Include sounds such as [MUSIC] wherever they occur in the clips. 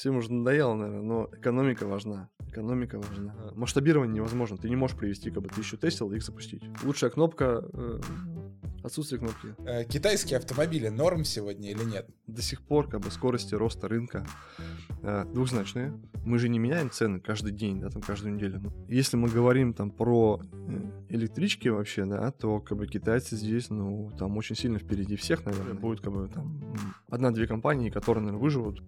Всем уже надоело, наверное, но экономика важна. Экономика важна. Масштабирование невозможно. Ты не можешь привести, как бы ты еще тестил и их запустить. Лучшая кнопка э, отсутствие кнопки. Э, китайские автомобили норм сегодня или нет? До сих пор как бы скорости роста рынка э, двухзначные. Мы же не меняем цены каждый день, да, там каждую неделю. Ну, если мы говорим там про э, электрички вообще, да, то как бы китайцы здесь, ну, там очень сильно впереди всех, наверное. Будет как бы там одна-две компании, которые, наверное, выживут.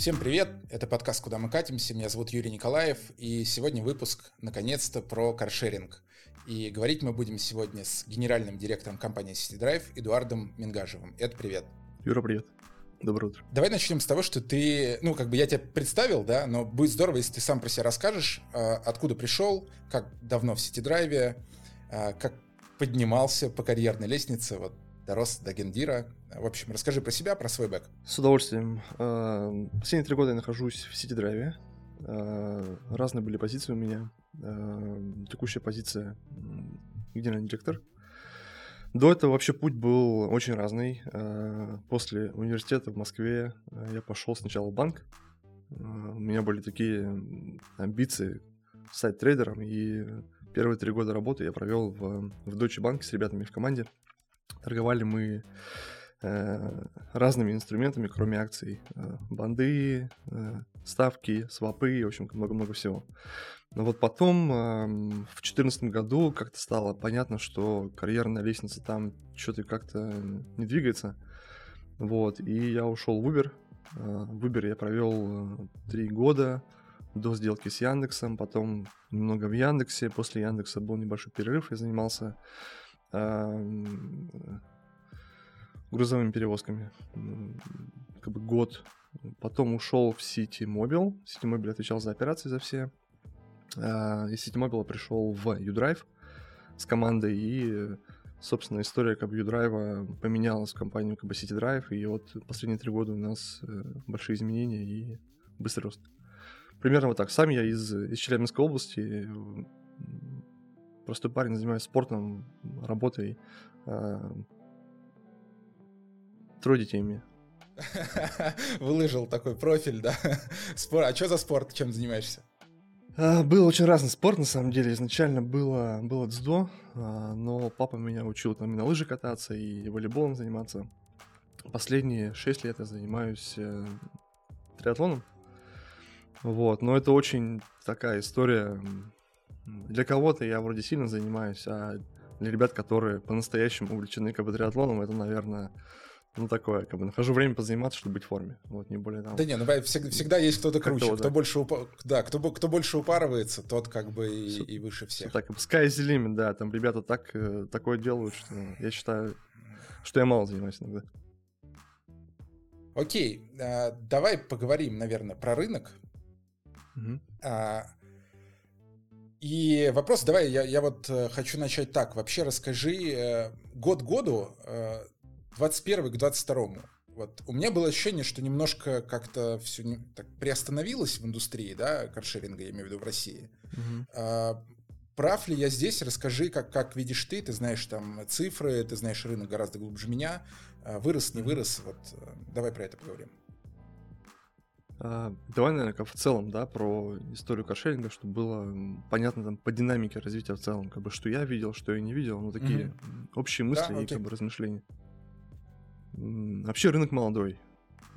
Всем привет! Это подкаст «Куда мы катимся». Меня зовут Юрий Николаев, и сегодня выпуск, наконец-то, про каршеринг. И говорить мы будем сегодня с генеральным директором компании CityDrive Эдуардом Мингажевым. Эд, привет! Юра, привет! Доброе утро. Давай начнем с того, что ты, ну, как бы я тебя представил, да, но будет здорово, если ты сам про себя расскажешь, а, откуда пришел, как давно в Сити-драйве, а, как поднимался по карьерной лестнице, вот дорос до гендира. В общем, расскажи про себя, про свой бэк. С удовольствием. Последние три года я нахожусь в Сити Драйве. А, разные были позиции у меня. А, текущая позиция генеральный директор. До этого вообще путь был очень разный. После университета в Москве я пошел сначала в банк. У меня были такие амбиции стать трейдером, и первые три года работы я провел в, в Deutsche Bank с ребятами в команде. Торговали мы э, разными инструментами, кроме акций. Э, банды, э, ставки, свопы, в общем, много-много всего. Но вот потом, в 2014 году, как-то стало понятно, что карьерная лестница там что-то как-то не двигается. Вот, и я ушел в Uber. В Uber я провел три года до сделки с Яндексом, потом немного в Яндексе. После Яндекса был небольшой перерыв, я занимался грузовыми перевозками. Как бы год. Потом ушел в City Mobile. City Mobile отвечал за операции за все. Из City Mobile пришел в U-Drive с командой и собственно, история как бы U-Drive поменялась в компанию как бы City Drive, и вот последние три года у нас э, большие изменения и быстрый рост. Примерно вот так. Сам я из, из Челябинской области, простой парень, занимаюсь спортом, работой. Э, трое детей мне. [LAUGHS] Выложил такой профиль, да? [LAUGHS] Спор... А что за спорт? Чем занимаешься? А, был очень разный спорт, на самом деле. Изначально было, было дзюдо, а, но папа меня учил там и на лыжи кататься, и волейболом заниматься. Последние шесть лет я занимаюсь э, триатлоном. Вот, но это очень такая история для кого-то я вроде сильно занимаюсь, а для ребят, которые по-настоящему увлечены как бы триатлоном, это, наверное, ну, такое, как бы нахожу время позаниматься, чтобы быть в форме. Вот, не более там. Да не, ну всегда, всегда есть кто-то круче. Кто, кто да. больше упа... да, кто, кто больше упарывается, тот как бы и, все, и выше всех. Все так, sky is the limit, да, там ребята так, э, такое делают, что я считаю, что я мало занимаюсь иногда. Окей, а, давай поговорим, наверное, про рынок. Угу. А, и вопрос, давай, я, я вот э, хочу начать так. Вообще расскажи э, год году, 21 э, к 22 вот у меня было ощущение, что немножко как-то все так приостановилось в индустрии, да, каршеринга, я имею в виду в России. Угу. А, прав ли я здесь? Расскажи, как, как видишь ты, ты знаешь там цифры, ты знаешь рынок гораздо глубже меня. А, вырос, не вырос, вот давай про это поговорим. А, давай, наверное, как в целом, да, про историю каршеринга, чтобы было понятно там по динамике развития в целом, как бы что я видел, что я не видел, ну такие mm-hmm. общие мысли да, и как бы размышления. Вообще рынок молодой,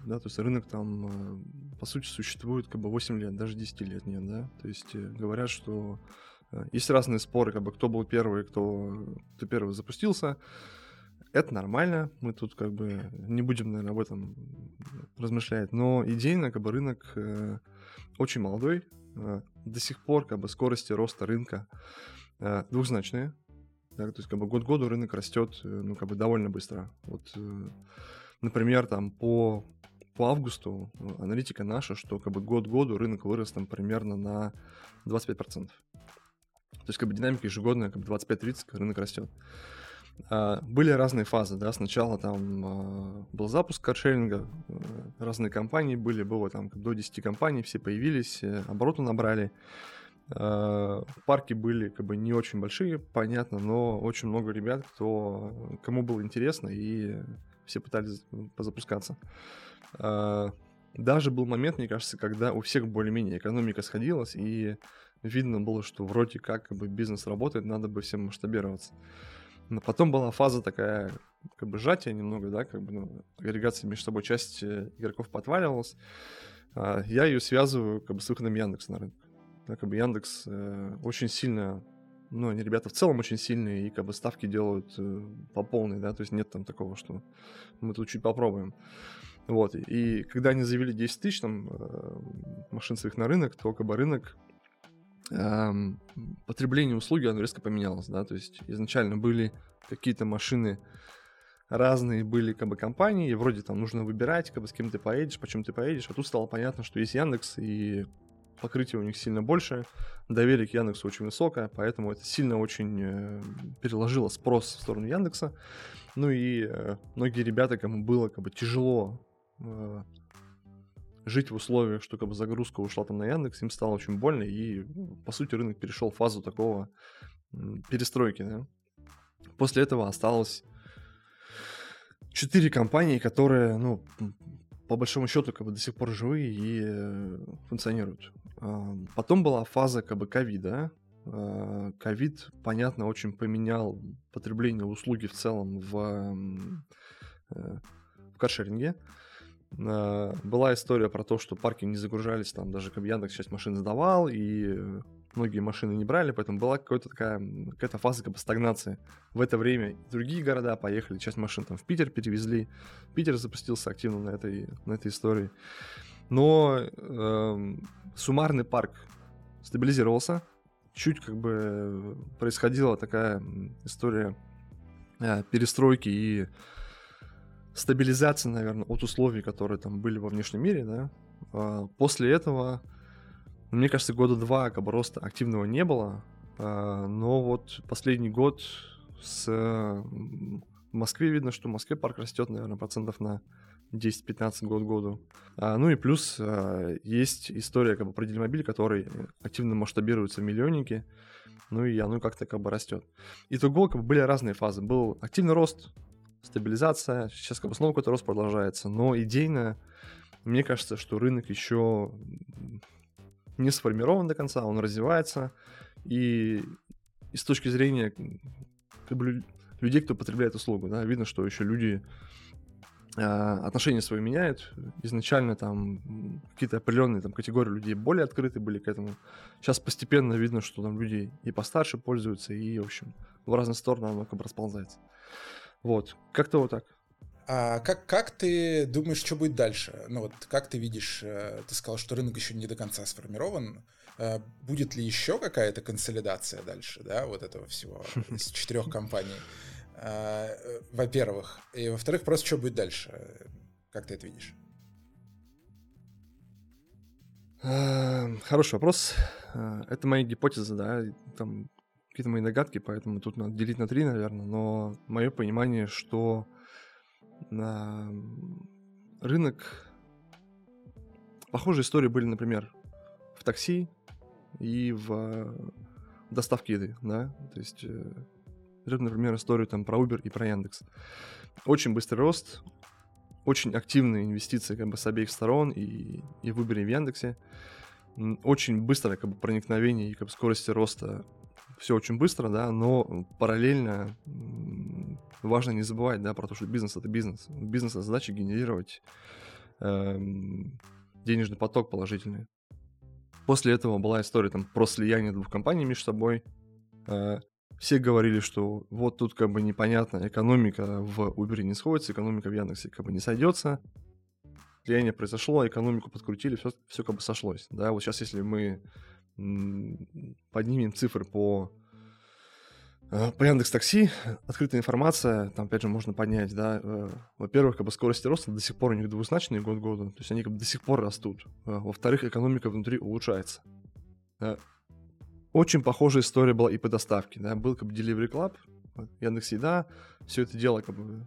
да, то есть рынок там, а, по сути, существует как бы 8 лет, даже 10 лет нет, да, то есть э, говорят, что э, есть разные споры, как бы кто был первый, кто, кто первый запустился, это нормально, мы тут как бы не будем, наверное, об этом размышлять, но идейно как бы рынок э, очень молодой, э, до сих пор как бы скорости роста рынка э, двухзначные, да, то есть как бы год году рынок растет, ну как бы довольно быстро. Вот, например, там по по августу аналитика наша, что как бы год году рынок вырос там примерно на 25%. То есть как бы динамика ежегодная, как бы 25-30 рынок растет. А, были разные фазы, да, сначала там а, был запуск каршеринга, э, разные компании были, было там до 10 компаний, все появились, э, обороты набрали. А, парки были как бы не очень большие, понятно, но очень много ребят, кто, кому было интересно, и все пытались позапускаться. А, даже был момент, мне кажется, когда у всех более-менее экономика сходилась, и видно было, что вроде как, как бы бизнес работает, надо бы всем масштабироваться. Но потом была фаза такая, как бы сжатия немного, да, как бы ну, агрегация между собой, часть э, игроков подваливалась. А, я ее связываю как бы с выходом Яндекса на рынок. Да, как бы Яндекс э, очень сильно, ну, они ребята в целом очень сильные, и как бы ставки делают э, по полной, да, то есть нет там такого, что мы тут чуть попробуем. Вот, и когда они заявили 10 тысяч там э, машин своих на рынок, то как бы рынок потребление услуги, оно резко поменялось, да, то есть изначально были какие-то машины разные были как бы компании, и вроде там нужно выбирать, как бы с кем ты поедешь, почему ты поедешь, а тут стало понятно, что есть Яндекс, и покрытие у них сильно больше, доверие к Яндексу очень высокое, поэтому это сильно очень э, переложило спрос в сторону Яндекса. Ну и э, многие ребята, кому было как бы тяжело Э, жить в условиях, что как бы загрузка ушла там на Яндекс, им стало очень больно, и, ну, по сути, рынок перешел в фазу такого перестройки, да. После этого осталось четыре компании, которые, ну, по большому счету, как бы до сих пор живые и э, функционируют. А, потом была фаза как бы ковида. А, ковид, понятно, очень поменял потребление услуги в целом в, э, в каршеринге. Была история про то, что парки не загружались, там даже как Яндекс часть машин сдавал, и многие машины не брали, поэтому была какая-то такая какая-то фаза как бы стагнации. В это время другие города поехали, часть машин там в Питер перевезли. Питер запустился активно на этой, на этой истории. Но э, суммарный парк стабилизировался, чуть как бы происходила такая история э, перестройки и стабилизации, наверное, от условий, которые там были во внешнем мире, да. А, после этого, мне кажется, года два как бы роста активного не было, а, но вот последний год с в Москве видно, что в Москве парк растет, наверное, процентов на 10-15 год году. А, ну и плюс а, есть история как бы про Дельмобиль, который активно масштабируется в миллионники, ну и оно как-то как бы растет. Итого как бы были разные фазы. Был активный рост, стабилизация, сейчас как бы снова какой-то рост продолжается, но идейно мне кажется, что рынок еще не сформирован до конца, он развивается, и, и с точки зрения как бы, людей, кто потребляет услугу, да, видно, что еще люди а, отношения свои меняют. Изначально там какие-то определенные там, категории людей более открыты были к этому. Сейчас постепенно видно, что там люди и постарше пользуются, и, в общем, в разные стороны оно как бы расползается. Вот, как-то вот так. А как, как ты думаешь, что будет дальше? Ну вот, как ты видишь, э, ты сказал, что рынок еще не до конца сформирован. Э, будет ли еще какая-то консолидация дальше, да, вот этого всего [LAUGHS] из четырех компаний? Э, во-первых. И во-вторых, просто что будет дальше? Как ты это видишь? Хороший вопрос. Это моя гипотеза, да. Там какие-то мои догадки, поэтому тут надо делить на три, наверное, но мое понимание, что на рынок... Похожие истории были, например, в такси и в доставке еды, да, то есть, э, например, историю там про Uber и про Яндекс. Очень быстрый рост, очень активные инвестиции как бы с обеих сторон и, и в Uber, и в Яндексе. Очень быстрое как бы проникновение и как бы скорости роста все очень быстро, да, но параллельно важно не забывать, да, про то, что бизнес это бизнес. Бизнес это задача генерировать э, денежный поток положительный. После этого была история там про слияние двух компаний между собой. Э, все говорили, что вот тут как бы непонятно, экономика в Uber не сходится, экономика в Яндексе как бы не сойдется. Слияние произошло, экономику подкрутили, все, все как бы сошлось. Да, вот сейчас, если мы поднимем цифры по э, по Яндекс Такси открытая информация, там опять же можно поднять, да, э, во-первых, как бы скорости роста до сих пор у них двузначные год году, то есть они как бы до сих пор растут. Э, во-вторых, экономика внутри улучшается. Очень похожая история была и по доставке, да, был как бы Delivery Club, Яндекс Еда, все это дело как бы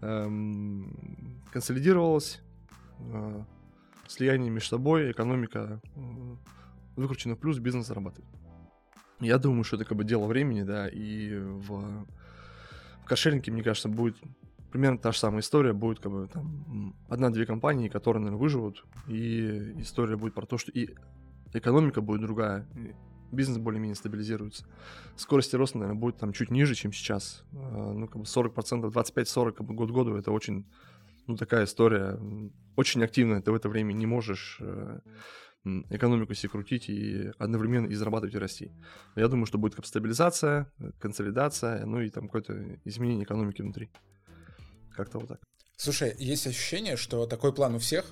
эм, консолидировалось, слияние между собой, экономика выкручено плюс, бизнес зарабатывает. Я думаю, что это как бы дело времени, да, и в, в кошельнике, мне кажется, будет примерно та же самая история будет, как бы, там, одна-две компании, которые, наверное, выживут, и история будет про то, что и экономика будет другая, бизнес более-менее стабилизируется. Скорость роста, наверное, будет там чуть ниже, чем сейчас. А, ну, как бы 40%, 25-40 как бы год году, это очень, ну, такая история, очень активная, ты в это время не можешь э, экономику себе крутить и одновременно и зарабатывать и расти. Я думаю, что будет как стабилизация, консолидация, ну и там какое-то изменение экономики внутри. Как-то вот так. Слушай, есть ощущение, что такой план у всех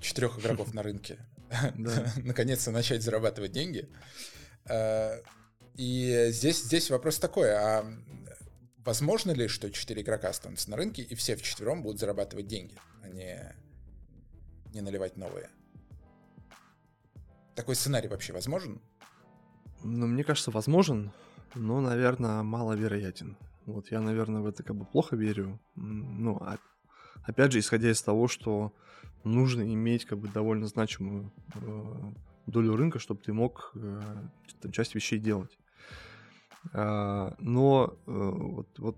четырех [LAUGHS] игроков на рынке. [LAUGHS] [LAUGHS] Наконец-то начать зарабатывать деньги. Э, и здесь, здесь вопрос такой, а возможно ли, что четыре игрока останутся на рынке и все вчетвером будут зарабатывать деньги, а не, не наливать новые? Такой сценарий вообще возможен? Ну, мне кажется, возможен, но, наверное, маловероятен. Вот я, наверное, в это как бы плохо верю. Ну, а, опять же, исходя из того, что нужно иметь как бы довольно значимую э, долю рынка, чтобы ты мог э, часть вещей делать. А, но э, вот, вот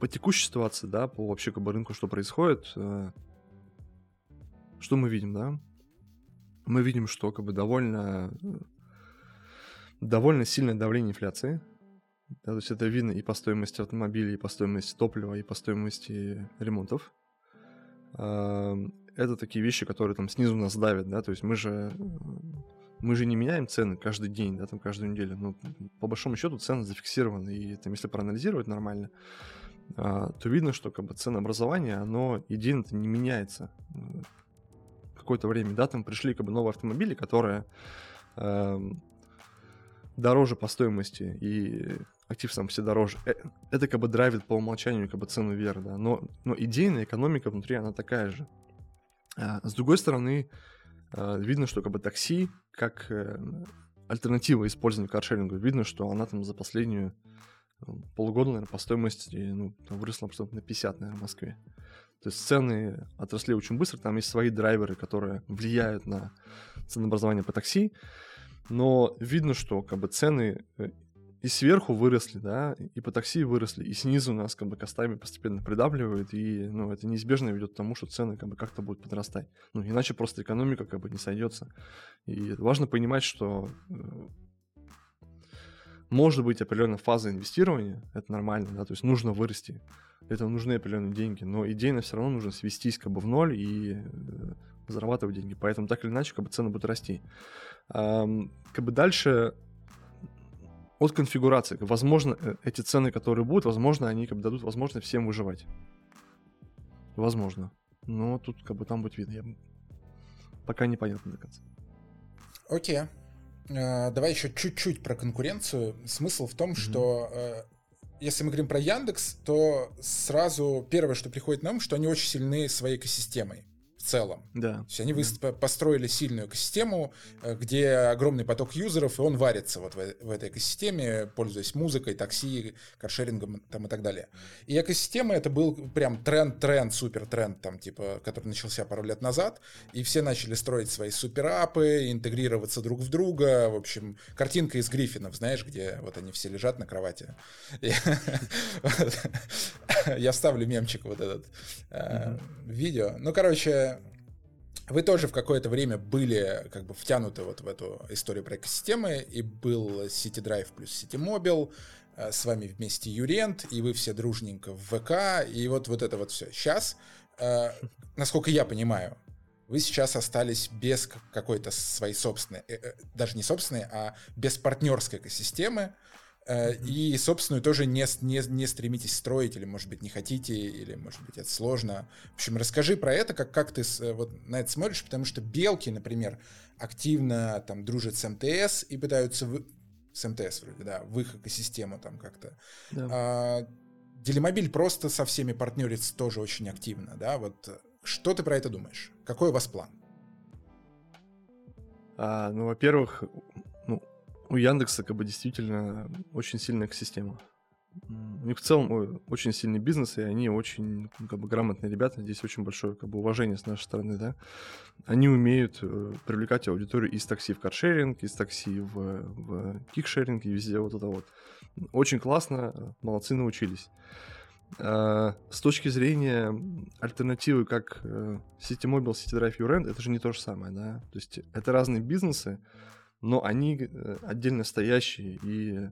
по текущей ситуации, да, по вообще как бы рынку, что происходит, э, что мы видим, да? Мы видим, что как бы довольно, довольно сильное давление инфляции. Да, то есть это видно и по стоимости автомобилей, и по стоимости топлива, и по стоимости ремонтов. Это такие вещи, которые там снизу нас давят, да, то есть мы же мы же не меняем цены каждый день, да, там каждую неделю. Ну, по большому счету цены зафиксированы, и там, если проанализировать нормально, а, то видно, что как бы ценообразование, оно идейно-то не меняется какое-то время, да, там пришли как бы новые автомобили, которые э, дороже по стоимости и актив сам все дороже. Э, это как бы драйвит по умолчанию как бы цену вверх, да, но, но идейная экономика внутри, она такая же. А, с другой стороны, э, видно, что как бы такси, как э, альтернатива использованию каршерингу, видно, что она там за последнюю э, полгода, наверное, по стоимости ну, выросла на 50, наверное, в Москве. То есть цены отросли очень быстро, там есть свои драйверы, которые влияют на ценообразование по такси, но видно, что как бы цены э, и сверху выросли, да, и по такси выросли, и снизу нас как бы костами постепенно придавливает, и, ну, это неизбежно ведет к тому, что цены как бы как-то будут подрастать. Ну, иначе просто экономика как бы не сойдется. И важно понимать, что э, может быть определенная фаза инвестирования, это нормально, да, то есть нужно вырасти, это нужны определенные деньги, но идейно все равно нужно свестись как бы в ноль и э, зарабатывать деньги, поэтому так или иначе как бы цены будут расти. Как бы дальше от конфигурации, возможно, э, эти цены, которые будут, возможно, они как бы дадут возможность всем выживать. Возможно. Но тут как бы там будет видно. Я... Пока непонятно до конца. Окей. Okay. Э, давай еще чуть-чуть про конкуренцию. Смысл в том, mm-hmm. что э, если мы говорим про Яндекс, то сразу первое, что приходит на ум, что они очень сильны своей экосистемой целом. Да. То есть они да. построили сильную экосистему, э, где огромный поток юзеров, и он варится вот в, в этой экосистеме, пользуясь музыкой, такси, каршерингом там и так далее. И экосистема это был прям тренд-тренд, супер-тренд, там, типа, который начался пару лет назад, и все начали строить свои суперапы, интегрироваться друг в друга. В общем, картинка из Гриффинов, знаешь, где вот они все лежат на кровати. [LAUGHS] Я ставлю мемчик вот этот э, видео. Ну, короче, вы тоже в какое-то время были как бы втянуты вот в эту историю про экосистемы, и был City Drive плюс City Mobile, э, с вами вместе Юрент, и вы все дружненько в ВК, и вот, вот это вот все. Сейчас, э, насколько я понимаю, вы сейчас остались без какой-то своей собственной, э, даже не собственной, а без партнерской экосистемы, и собственную тоже не, не, не стремитесь строить, или, может быть, не хотите, или, может быть, это сложно. В общем, расскажи про это, как, как ты э, вот на это смотришь, потому что белки, например, активно там дружат с МТС и пытаются... Вы... С МТС вроде, да, в их экосистему там как-то. Да. А, Делимобиль просто со всеми партнерится тоже очень активно, да, вот что ты про это думаешь? Какой у вас план? А, ну, во-первых, у Яндекса как бы действительно очень сильная экосистема. У них в целом очень сильный бизнес, и они очень ну, как бы грамотные ребята. Здесь очень большое как бы уважение с нашей стороны, да. Они умеют э, привлекать аудиторию из такси в каршеринг, из такси в, в кикшеринг и везде вот это вот. Очень классно, молодцы научились. э, с точки зрения альтернативы, как э, Mobile, City Drive и Rent, это же не то же самое, да? То есть это разные бизнесы, но они э, отдельно стоящие, и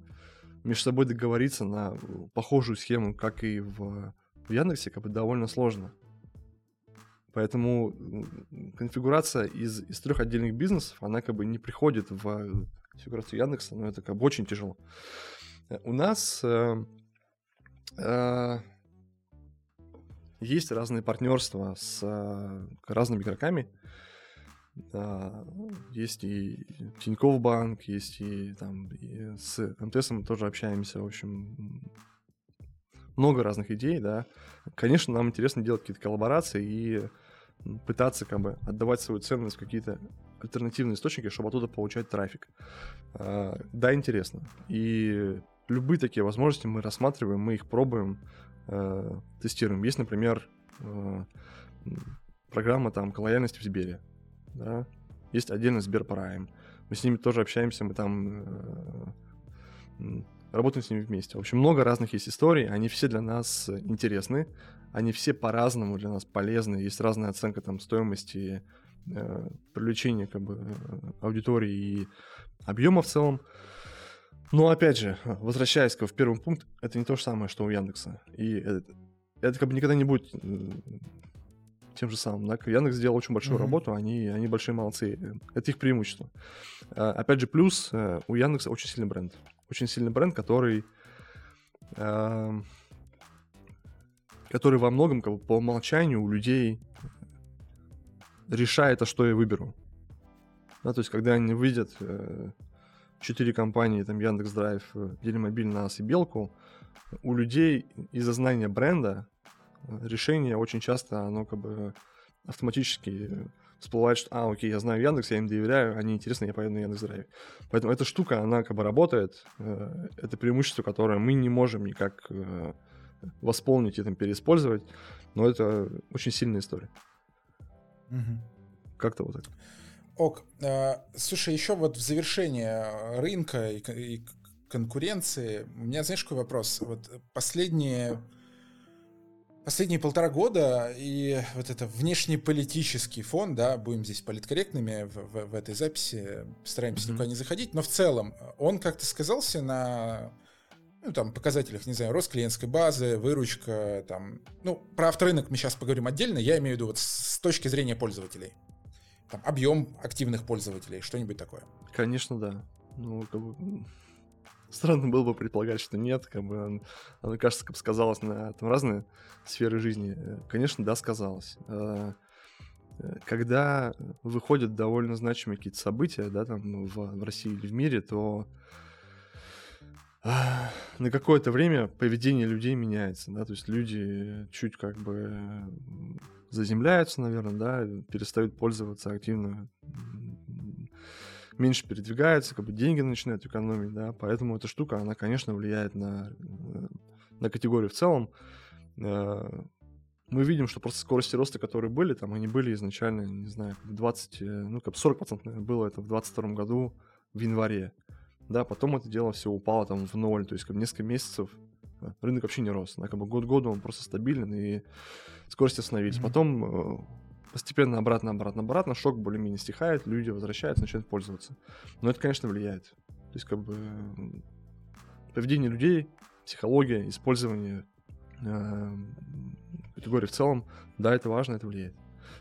между собой договориться на похожую схему, как и в, в Яндексе, как бы довольно сложно. Поэтому конфигурация из, из трех отдельных бизнесов, она как бы не приходит в конфигурацию Яндекса, но это как бы очень тяжело. У нас э, э, есть разные партнерства с э, разными игроками. Да, есть и Тинькофф банк, есть и там и с МТС мы тоже общаемся, в общем, много разных идей, да. Конечно, нам интересно делать какие-то коллаборации и пытаться как бы отдавать свою ценность в какие-то альтернативные источники, чтобы оттуда получать трафик. А, да, интересно. И любые такие возможности мы рассматриваем, мы их пробуем, э, тестируем. Есть, например, э, программа там лояльности в Сбере да, есть отдельно Сберпрайм. Мы с ними тоже общаемся, мы там э, работаем с ними вместе. В общем, много разных есть историй, они все для нас интересны, они все по-разному для нас полезны, есть разная оценка там стоимости, э, привлечения как бы аудитории и объема в целом. Но опять же, возвращаясь к в первый пункт, это не то же самое, что у Яндекса. И это, это как бы никогда не будет тем же самым. Да? Яндекс сделал очень большую mm-hmm. работу, они, они большие молодцы. Это их преимущество. А, опять же, плюс э, у Яндекса очень сильный бренд. Очень сильный бренд, который а, который во многом как бы, по умолчанию у людей решает, а что я выберу. Да, то есть, когда они видят э, четыре компании, там Яндекс Драйв, Делимобиль, Нас и Белку, у людей из-за знания бренда решение очень часто, оно как бы автоматически всплывает, что, а, окей, я знаю Яндекс, я им доверяю, они интересны, я поеду на Яндекс Драйв. Поэтому эта штука, она как бы работает, э, это преимущество, которое мы не можем никак э, восполнить и там переиспользовать, но это очень сильная история. Угу. Как-то вот так. Ок. А, слушай, еще вот в завершение рынка и, и конкуренции, у меня, знаешь, какой вопрос? Вот последние Последние полтора года и вот это внешнеполитический фон, да, будем здесь политкорректными в, в, в этой записи, стараемся mm-hmm. никуда не заходить, но в целом он как-то сказался на ну, там, показателях, не знаю, рост клиентской базы, выручка, там, ну, про авторынок мы сейчас поговорим отдельно, я имею в виду вот с точки зрения пользователей. Там, объем активных пользователей, что-нибудь такое. Конечно, да. Ну, как бы, Странно было бы предполагать, что нет, как бы оно, кажется, как бы сказалось на там, разные сферы жизни. Э, конечно, да, сказалось. А, э, когда выходят довольно значимые какие-то события, да, там в, в России или в мире, то на какое-то время поведение людей меняется, да, то есть люди чуть как бы заземляются, наверное, да, перестают пользоваться активно меньше передвигается, как бы деньги начинают экономить, да, поэтому эта штука, она, конечно, влияет на, э, на категорию в целом. Э, мы видим, что просто скорости роста, которые были, там, они были изначально, не знаю, 20, э, ну, как 40% наверное, было это в 22 году в январе. Да, потом это дело все упало там в ноль, то есть как бы несколько месяцев рынок вообще не рос. Да, как бы год году он просто стабилен, и скорости остановились. Mm-hmm. Потом постепенно обратно, обратно, обратно, шок более-менее стихает, люди возвращаются, начинают пользоваться. Но это, конечно, влияет. То есть, как бы, поведение людей, психология, использование э, категории в целом, да, это важно, это влияет.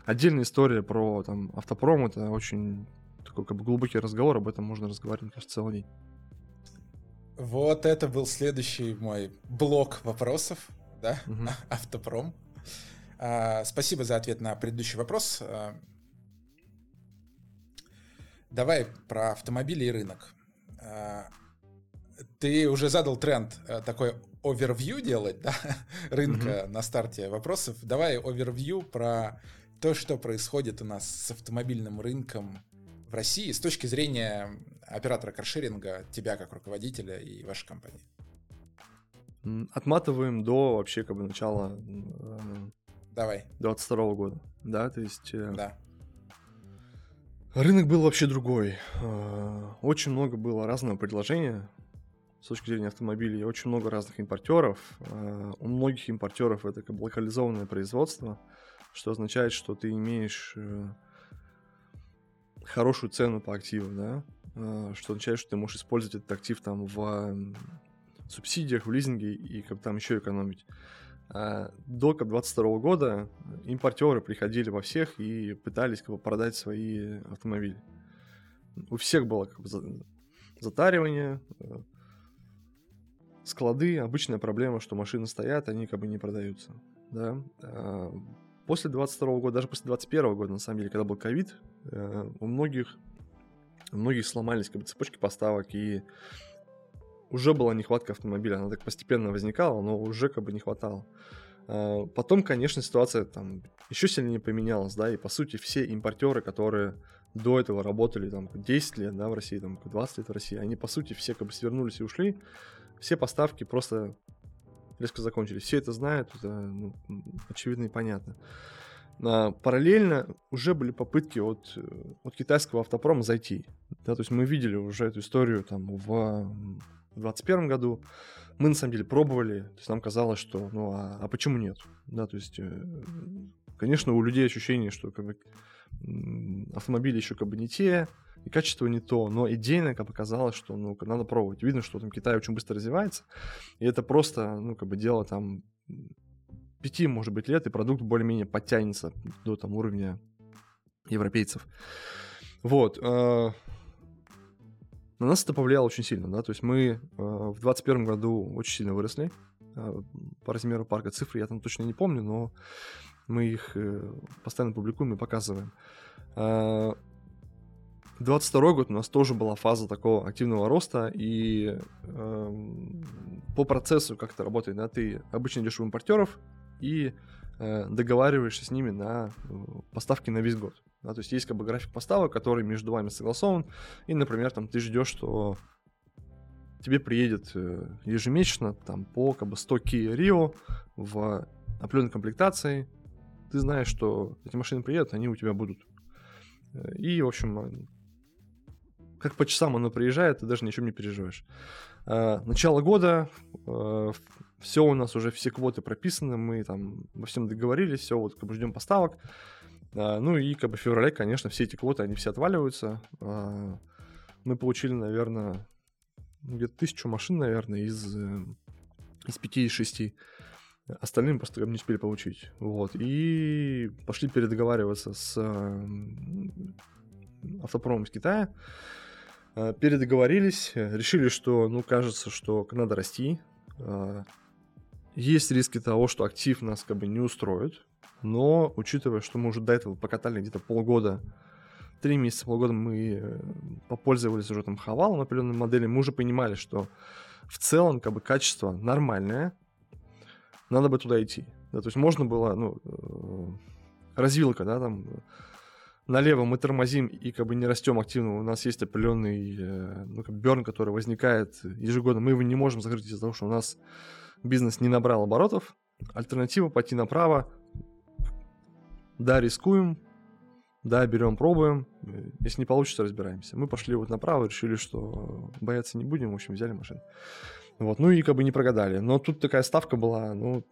Отдельная история про там автопром, это очень такой как бы глубокий разговор, об этом можно разговаривать, мне кажется, целый день. Вот это был следующий мой блок вопросов, да, угу. [LAUGHS] автопром. А, спасибо за ответ на предыдущий вопрос. А, давай про автомобили и рынок. А, ты уже задал тренд такой овервью делать, да, [LAUGHS] рынка mm-hmm. на старте вопросов. Давай овервью про то, что происходит у нас с автомобильным рынком в России с точки зрения оператора каршеринга, тебя как руководителя и вашей компании. Отматываем до вообще как бы начала Давай. 22 года, да, то есть... Э, да. Рынок был вообще другой. Э, очень много было разного предложения. с точки зрения автомобилей очень много разных импортеров. Э, у многих импортеров это как бы локализованное производство, что означает, что ты имеешь хорошую цену по активу, да, что означает, что ты можешь использовать этот актив там в субсидиях, в лизинге и как там еще экономить. А до 22 года импортеры приходили во всех и пытались как бы, продать свои автомобили. У всех было как бы, затаривание, э, склады, обычная проблема, что машины стоят, они как бы не продаются. Да? А после 22 года, даже после 21 года, на самом деле, когда был ковид, э, у многих, у многих сломались как бы, цепочки поставок, и уже была нехватка автомобиля, она так постепенно возникала, но уже как бы не хватало. А, потом, конечно, ситуация там еще сильнее поменялась, да, и по сути все импортеры, которые до этого работали там 10 лет, да, в России, там 20 лет в России, они по сути все как бы свернулись и ушли, все поставки просто резко закончились. Все это знают, это ну, очевидно и понятно. А, параллельно уже были попытки от, от китайского автопрома зайти. Да, то есть мы видели уже эту историю там в 2021 году. Мы на самом деле пробовали, то есть нам казалось, что ну а, а почему нет? Да, то есть, э, конечно, у людей ощущение, что как бы автомобили еще как бы не те, и качество не то, но идейно как показалось, что ну надо пробовать. Видно, что там Китай очень быстро развивается, и это просто ну как бы дело там пяти, может быть, лет, и продукт более-менее подтянется до там уровня европейцев. Вот. На нас это повлияло очень сильно, да, то есть мы э, в 2021 году очень сильно выросли э, по размеру парка. Цифры я там точно не помню, но мы их э, постоянно публикуем и показываем. Э, 22 год у нас тоже была фаза такого активного роста, и э, по процессу как это работает, да, ты обычно идешь у импортеров и договариваешься с ними на э, поставки на весь год. Да, то есть есть как бы график поставок, который между вами согласован. И, например, там ты ждешь, что тебе приедет э, ежемесячно там по как бы 100 Kia Rio в определенной комплектации. Ты знаешь, что эти машины приедут, они у тебя будут. Э, и, в общем, э, как по часам оно приезжает, ты даже ни не переживаешь. Начало года, все у нас уже, все квоты прописаны, мы там во всем договорились, все, вот как бы ждем поставок. А, ну и как бы в феврале, конечно, все эти квоты, они все отваливаются. А, мы получили, наверное, где-то тысячу машин, наверное, из, э, из пяти, из шести. Остальным просто не успели получить. Вот. И пошли передоговариваться с автопромом из Китая. А, передоговорились, решили, что, ну, кажется, что надо расти. Есть риски того, что актив нас как бы не устроит но учитывая, что мы уже до этого покатали где-то полгода, три месяца, полгода мы э, попользовались уже там хавалом определенной модели, мы уже понимали, что в целом как бы качество нормальное, надо бы туда идти. Да, то есть можно было, ну, э, развилка, да, там налево мы тормозим и как бы не растем активно, у нас есть определенный э, ну, как берн, который возникает ежегодно, мы его не можем закрыть из-за того, что у нас бизнес не набрал оборотов, альтернатива пойти направо, да, рискуем, да, берем, пробуем. Если не получится, разбираемся. Мы пошли вот направо, решили, что бояться не будем, в общем, взяли машину. Вот, ну и как бы не прогадали. Но тут такая ставка была, ну,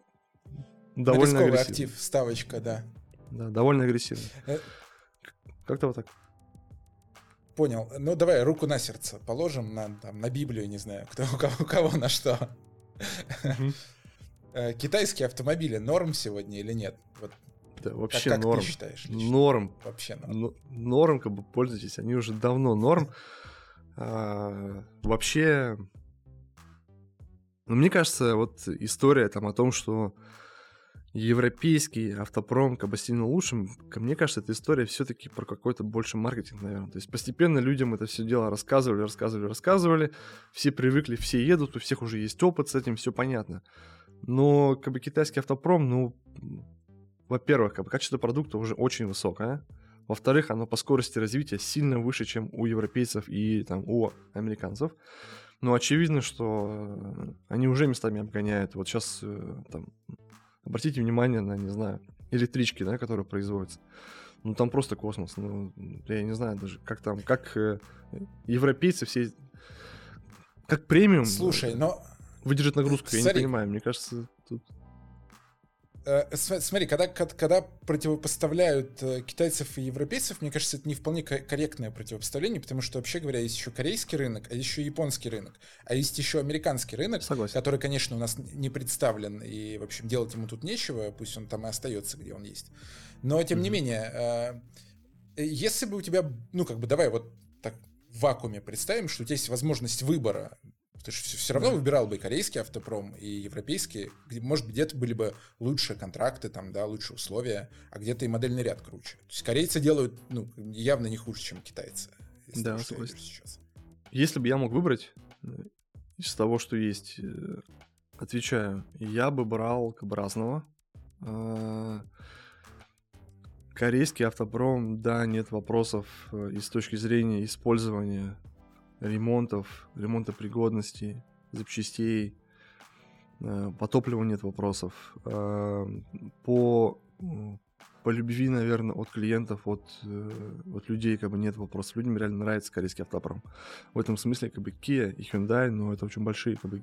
довольно Рисковый актив, ставочка, да. Да, довольно агрессивно. Э... Как-то вот так. Понял. Ну, давай руку на сердце положим, на, там, на Библию, не знаю, кто, у, кого, у кого на что. [LAUGHS] Э, китайские автомобили норм сегодня или нет? Вот да, вообще как, как норм. Ты считаешь, Норм. Вообще норм. Норм, как бы пользуйтесь, они уже давно норм. [LAUGHS] А, вообще, ну, мне кажется, вот история там о том, что европейский автопром как бы сильно лучшим, ко мне кажется, эта история все-таки про какой-то больше маркетинг, наверное. То есть постепенно людям это все дело рассказывали, рассказывали, рассказывали, все привыкли, все едут, у всех уже есть опыт с этим, все понятно. Но как бы китайский автопром, ну, во-первых, как бы качество продукта уже очень высокое. Во-вторых, оно по скорости развития сильно выше, чем у европейцев и там, у американцев. Но очевидно, что они уже местами обгоняют. Вот сейчас э, там, обратите внимание на, не знаю, электрички, да, которые производятся. Ну там просто космос. Ну, я не знаю даже, как там, как э, европейцы все как премиум. Слушай, но... Выдержит нагрузку, Смотри. я не понимаю. Мне кажется, тут... Э, смотри, когда, когда противопоставляют э, китайцев и европейцев, мне кажется, это не вполне корректное противопоставление, потому что, вообще говоря, есть еще корейский рынок, а есть еще японский рынок, а есть еще американский рынок, Согласен. который, конечно, у нас не представлен, и, в общем, делать ему тут нечего, пусть он там и остается, где он есть. Но, тем mm-hmm. не менее, э, если бы у тебя, ну, как бы, давай вот так в вакууме представим, что у тебя есть возможность выбора ты же все, равно да. выбирал бы и корейский автопром, и европейский. Где, может быть, где-то были бы лучшие контракты, там, да, лучшие условия, а где-то и модельный ряд круче. То есть корейцы делают, ну, явно не хуже, чем китайцы. Да, того. Сейчас. Если бы я мог выбрать э, из того, что есть, э, отвечаю, я бы брал как бы разного. А, корейский автопром, да, нет вопросов э, и с точки зрения использования ремонтов, ремонта пригодности, запчастей. Э, по топливу нет вопросов. Э, по, по любви, наверное, от клиентов, от, э, от людей как бы нет вопросов. Людям реально нравится корейский автопром. В этом смысле как бы Kia и Hyundai, ну, это очень большие как бы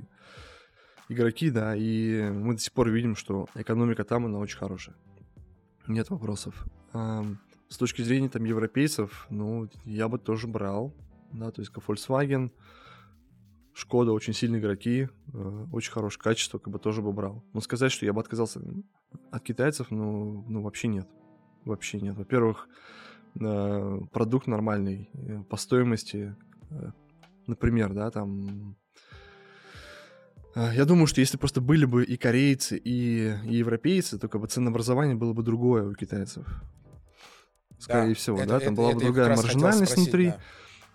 игроки, да, и мы до сих пор видим, что экономика там, она очень хорошая. Нет вопросов. С точки зрения там европейцев, ну, я бы тоже брал да, то есть Volkswagen, Шкода очень сильные игроки, э, очень хорошее качество, как бы тоже бы брал. Но сказать, что я бы отказался от китайцев, ну, ну вообще нет. Вообще нет. Во-первых, э, продукт нормальный э, по стоимости, э, например, да, там э, я думаю, что если просто были бы и корейцы, и, и европейцы, то как бы ценообразование было бы другое у китайцев. Скорее да, всего, это, да, там это, была бы другая маржинальность спросить, внутри. Да.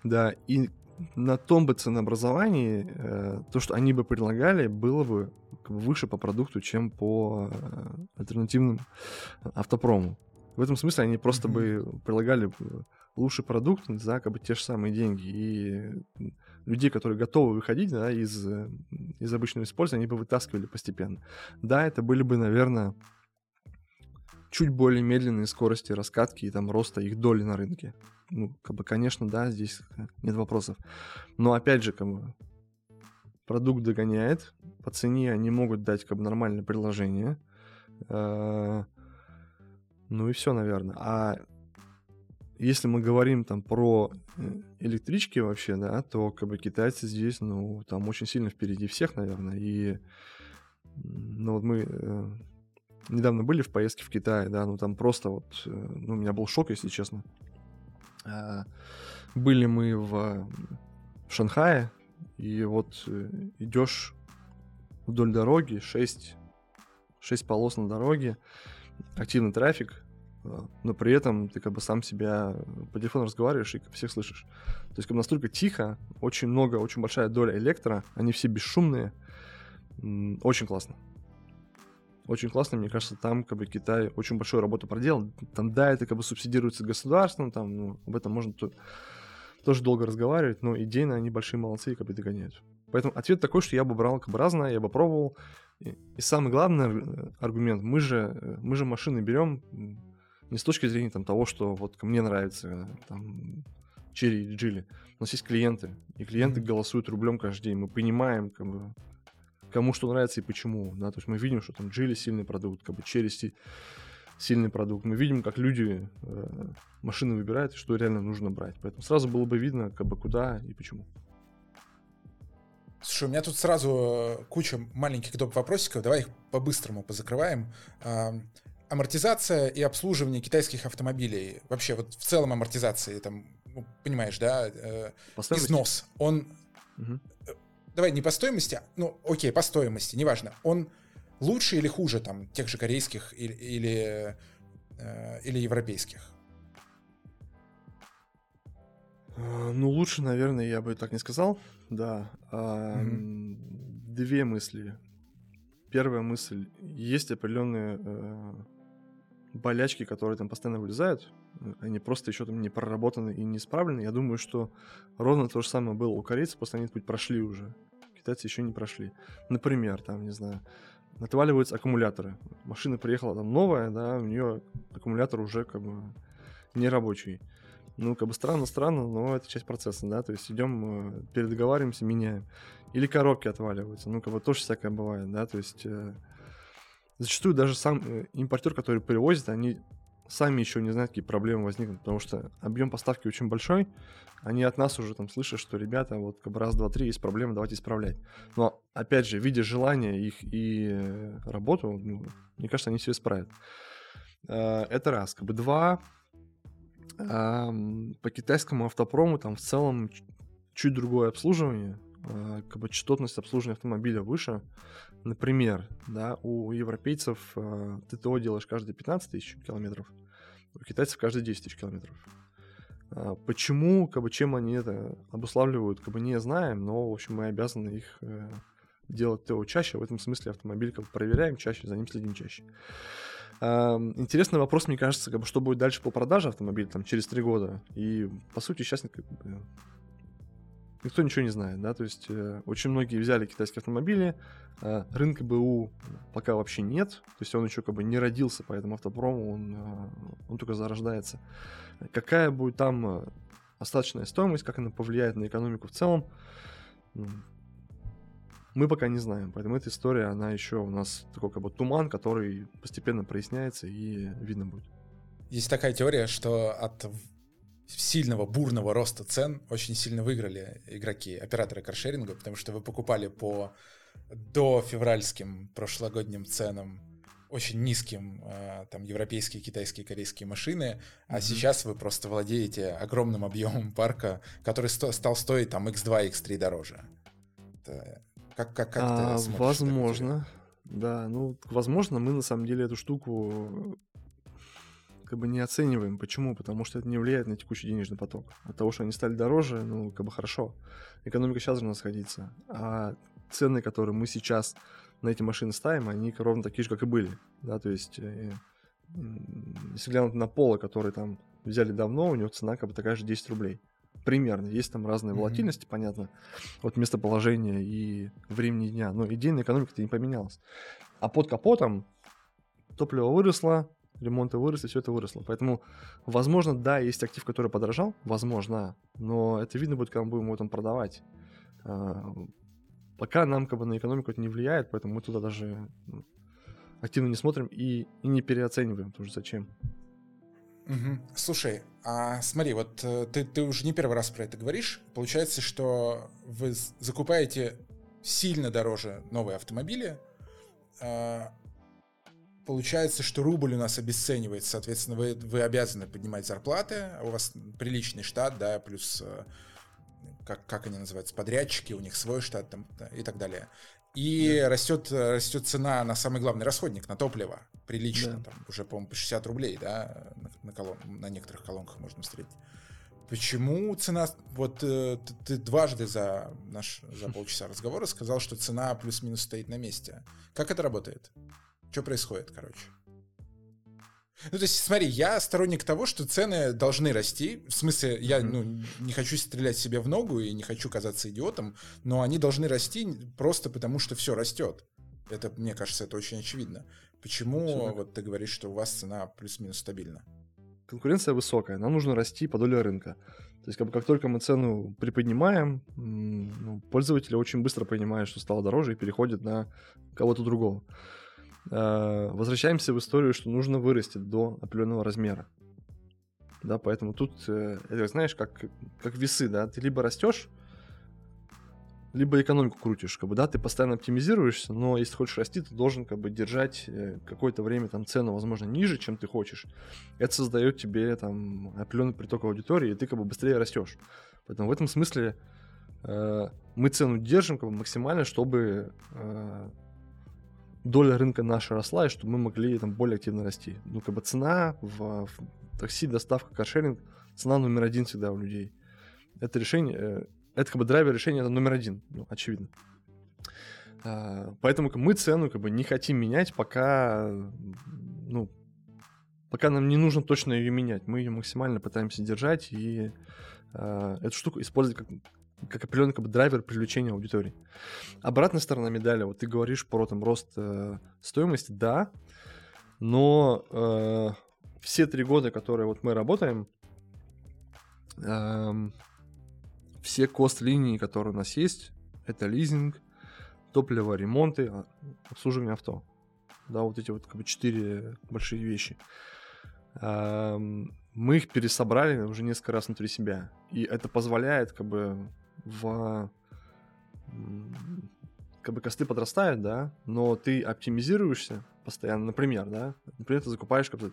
Да, и на том бы ценообразовании э, то, что они бы предлагали, было бы выше по продукту, чем по э, альтернативным автопрому. В этом смысле они просто mm-hmm. бы предлагали лучший продукт за как бы те же самые деньги. И людей, которые готовы выходить да, из, из обычного использования, они бы вытаскивали постепенно. Да, это были бы, наверное, чуть более медленные скорости раскатки и там роста их доли на рынке. Ну, как бы, конечно, да, здесь нет вопросов. Но опять же, как бы, продукт догоняет, по цене они могут дать как бы нормальное предложение. А, ну и все, наверное. А если мы говорим там про э, электрички вообще, да, то как бы китайцы здесь, ну, там очень сильно впереди всех, наверное. И ну вот мы э, недавно были в поездке в Китай, да, ну там просто вот, э, ну у меня был шок, если честно. А, были мы в Шанхае, и вот э, идешь вдоль дороги, 6, 6 полос на дороге, активный трафик, а, но при этом ты как бы сам себя по телефону разговариваешь и всех слышишь. То есть как бы настолько тихо, очень много, очень большая доля электро, они все бесшумные, очень классно очень классно, мне кажется, там как бы Китай очень большую работу проделал. Там, да, это как бы субсидируется государством, там, ну, об этом можно тут тоже долго разговаривать, но идейно они большие молодцы и как бы догоняют. Поэтому ответ такой, что я бы брал как бы разное, я бы пробовал. И, и самый главный аргумент, мы же, мы же машины берем не с точки зрения там, того, что вот мне нравится там Черри или Джили. У нас есть клиенты, и клиенты mm-hmm. голосуют рублем каждый день. Мы понимаем, как бы, кому что нравится и почему, да, то есть мы видим, что там Джили сильный продукт, как бы Черри сильный продукт, мы видим, как люди э, машины выбирают, что реально нужно брать, поэтому сразу было бы видно, как бы куда и почему. Слушай, у меня тут сразу э, куча маленьких доп. вопросиков, давай их по-быстрому позакрываем. А, амортизация и обслуживание китайских автомобилей, вообще вот в целом амортизация, там, ну, понимаешь, да, э, износ, он угу давай не по стоимости, ну, окей, по стоимости, неважно, он лучше или хуже там тех же корейских или, или, э, или европейских? А, ну, лучше, наверное, я бы так не сказал, да. А, mm-hmm. Две мысли. Первая мысль. Есть определенные э, болячки, которые там постоянно вылезают. Они просто еще там не проработаны и не исправлены. Я думаю, что ровно то же самое было у корейцев, просто они путь прошли уже китайцы еще не прошли. Например, там, не знаю, отваливаются аккумуляторы. Машина приехала там новая, да, у нее аккумулятор уже как бы не рабочий. Ну, как бы странно-странно, но это часть процесса, да, то есть идем, э, передоговариваемся, меняем. Или коробки отваливаются, ну, как бы тоже всякое бывает, да, то есть э, зачастую даже сам э, импортер, который привозит, они сами еще не знают, какие проблемы возникнут, потому что объем поставки очень большой, они от нас уже там слышат, что ребята, вот как бы раз, два, три, есть проблемы, давайте исправлять. Но, опять же, видя желание их и работу, ну, мне кажется, они все исправят. Э, это раз. Как бы два, по китайскому автопрому там в целом чуть другое обслуживание, как бы частотность обслуживания автомобиля выше. Например, да, у европейцев ТТО делаешь каждые 15 тысяч километров, у китайцев каждые 10 тысяч километров. А, почему, как бы, чем они это обуславливают, как бы не знаем, но, в общем, мы обязаны их э, делать ТО чаще. В этом смысле автомобиль как бы проверяем чаще, за ним следим чаще. А, интересный вопрос, мне кажется, как бы, что будет дальше по продаже автомобиля там, через три года. И, по сути, сейчас как бы, никто ничего не знает, да, то есть э, очень многие взяли китайские автомобили, э, рынка БУ пока вообще нет, то есть он еще как бы не родился, поэтому автопрому он, э, он только зарождается. Какая будет там э, остаточная стоимость, как она повлияет на экономику в целом, ну, мы пока не знаем, поэтому эта история, она еще у нас такой как бы туман, который постепенно проясняется и видно будет. Есть такая теория, что от сильного, бурного роста цен очень сильно выиграли игроки, операторы каршеринга, потому что вы покупали по до февральским прошлогодним ценам очень низким э, там европейские, китайские, корейские машины, а mm-hmm. сейчас вы просто владеете огромным объемом парка, который сто- стал стоить там x2, x3 дороже. Это, как как как а, Возможно, да, ну возможно мы на самом деле эту штуку как бы не оцениваем. Почему? Потому что это не влияет на текущий денежный поток. От того, что они стали дороже, ну, как бы хорошо. Экономика сейчас должна сходиться. А цены, которые мы сейчас на эти машины ставим, они ровно такие же, как и были. Да, то есть, э, если глянуть на Поло, который там взяли давно, у него цена как бы такая же 10 рублей. Примерно. Есть там разные mm-hmm. волатильности, понятно, от местоположения и времени дня. Но идейная экономика-то не поменялась. А под капотом топливо выросло, ремонты выросли, все это выросло. Поэтому, возможно, да, есть актив, который подорожал, возможно, но это видно будет, когда мы будем его там продавать. А, пока нам как бы на экономику это не влияет, поэтому мы туда даже ну, активно не смотрим и, и не переоцениваем тоже зачем. Угу. Слушай, а смотри, вот э, ты, ты уже не первый раз про это говоришь. Получается, что вы закупаете сильно дороже новые автомобили, а, получается, что рубль у нас обесценивается, соответственно, вы, вы обязаны поднимать зарплаты, а у вас приличный штат, да, плюс э, как, как они называются, подрядчики, у них свой штат там, и так далее. И да. растет, растет цена на самый главный расходник, на топливо, прилично, да. там уже, по-моему, по 60 рублей, да, на, на, колон, на некоторых колонках можно встретить. Почему цена... Вот э, ты, ты дважды за, наш, за [LAUGHS] полчаса разговора сказал, что цена плюс-минус стоит на месте. Как это работает? Что происходит, короче? Ну, то есть, смотри, я сторонник того, что цены должны расти. В смысле, я ну, не хочу стрелять себе в ногу и не хочу казаться идиотом, но они должны расти просто потому, что все растет. Это, мне кажется, это очень очевидно. Почему Абсолютно. вот ты говоришь, что у вас цена плюс-минус стабильна? Конкуренция высокая, нам нужно расти по доле рынка. То есть, как, бы, как только мы цену приподнимаем, ну, пользователи очень быстро понимают, что стало дороже и переходят на кого-то другого. Э, возвращаемся в историю, что нужно вырасти до определенного размера. Да, поэтому тут, э, это, знаешь, как, как весы, да, ты либо растешь, либо экономику крутишь, как бы, да, ты постоянно оптимизируешься, но если хочешь расти, ты должен, как бы, держать э, какое-то время, там, цену, возможно, ниже, чем ты хочешь. Это создает тебе, там, определенный приток аудитории, и ты, как бы, быстрее растешь. Поэтому в этом смысле э, мы цену держим, как бы, максимально, чтобы э, доля рынка наша росла, и чтобы мы могли там более активно расти. Ну, как бы цена в, в такси, доставка, каршеринг, цена номер один всегда у людей. Это решение, э, это как бы драйвер решения это номер один, ну, очевидно. А, поэтому мы цену как бы не хотим менять, пока, ну, пока нам не нужно точно ее менять. Мы ее максимально пытаемся держать и э, эту штуку использовать как как определенный как бы, драйвер привлечения аудитории. Обратная сторона медали, вот ты говоришь про там рост э, стоимости, да, но э, все три года, которые вот мы работаем, эм, все кост-линии, которые у нас есть, это лизинг, топливо, ремонты, а, обслуживание авто. Да, вот эти вот как бы четыре большие вещи. Эм, мы их пересобрали уже несколько раз внутри себя. И это позволяет как бы в как бы косты подрастают, да, но ты оптимизируешься постоянно. Например, да, например, ты закупаешь как бы,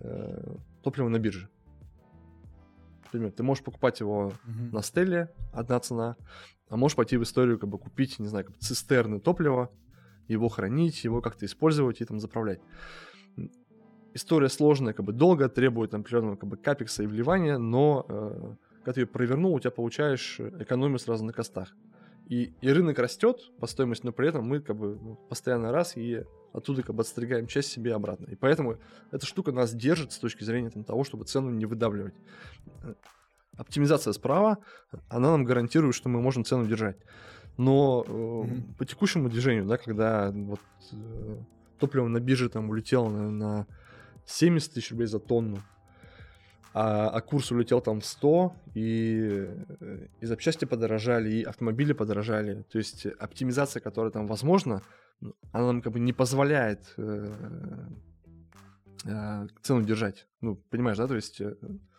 э, топливо на бирже. Например, ты можешь покупать его uh-huh. на стеле, одна цена, а можешь пойти в историю, как бы купить, не знаю, как цистерны топлива, его хранить, его как-то использовать и там заправлять. История сложная, как бы долго, требует определенного как бы капекса и вливания, но э, когда ты ее провернул, у тебя получаешь экономию сразу на костах. И, и рынок растет по стоимости, но при этом мы как бы ну, постоянно раз и оттуда как бы отстригаем часть себе обратно. И поэтому эта штука нас держит с точки зрения там, того, чтобы цену не выдавливать. Оптимизация справа, она нам гарантирует, что мы можем цену держать. Но э, mm-hmm. по текущему движению, да, когда вот э, топливо на бирже там улетело на, на 70 тысяч рублей за тонну, а, а курс улетел там в 100, и, э, и запчасти подорожали, и автомобили подорожали. То есть оптимизация, которая там возможна, ну, она нам как бы не позволяет э, э, цену держать. Ну, понимаешь, да, то есть э,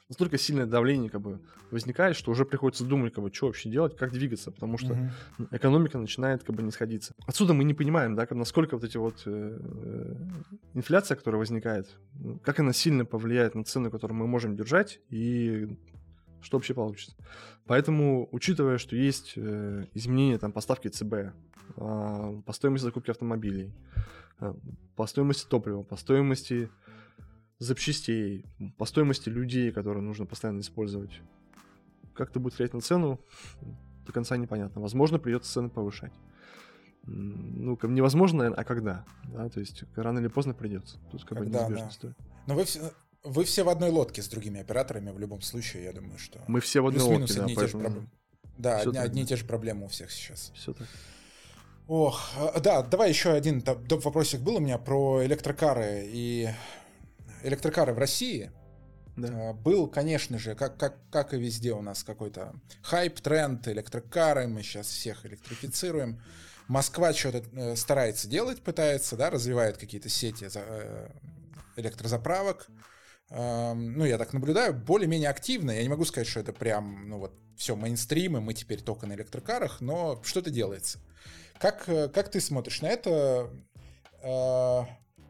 настолько сильное давление как бы возникает, что уже приходится думать, как бы, что вообще делать, как двигаться, потому что mm-hmm. экономика начинает как бы не сходиться. Отсюда мы не понимаем, да, как, насколько вот эти вот э, э, инфляция, которая возникает, как она сильно повлияет на цены, которые мы можем держать, и что вообще получится. Поэтому, учитывая, что есть э, изменения там поставки ЦБ, э, по стоимости закупки автомобилей, э, по стоимости топлива, по стоимости запчастей, по стоимости людей, которые нужно постоянно использовать. Как это будет влиять на цену, до конца непонятно. Возможно, придется цены повышать. Ну, невозможно, а когда? Да? То есть рано или поздно придется. Тут как когда, бы неизбежно да. стоит. Но вы все, вы все в одной лодке с другими операторами в любом случае, я думаю, что... Мы все в одной лодке, да, одни, поэтому... же Да, одни, одни и те же проблемы у всех сейчас. Все так. Ох, а, да, давай еще один доп. вопросик был у меня про электрокары и электрокары в России, да. А, был, конечно же, как, как, как и везде у нас какой-то хайп, тренд, электрокары, мы сейчас всех электрифицируем. Москва что-то э, старается делать, пытается, да, развивает какие-то сети э, электрозаправок. Ну, я так наблюдаю, более-менее активно. Я не могу сказать, что это прям, ну вот, все, мейнстрим, и мы теперь только на электрокарах, но что-то делается. Как, э, как ты смотришь на это?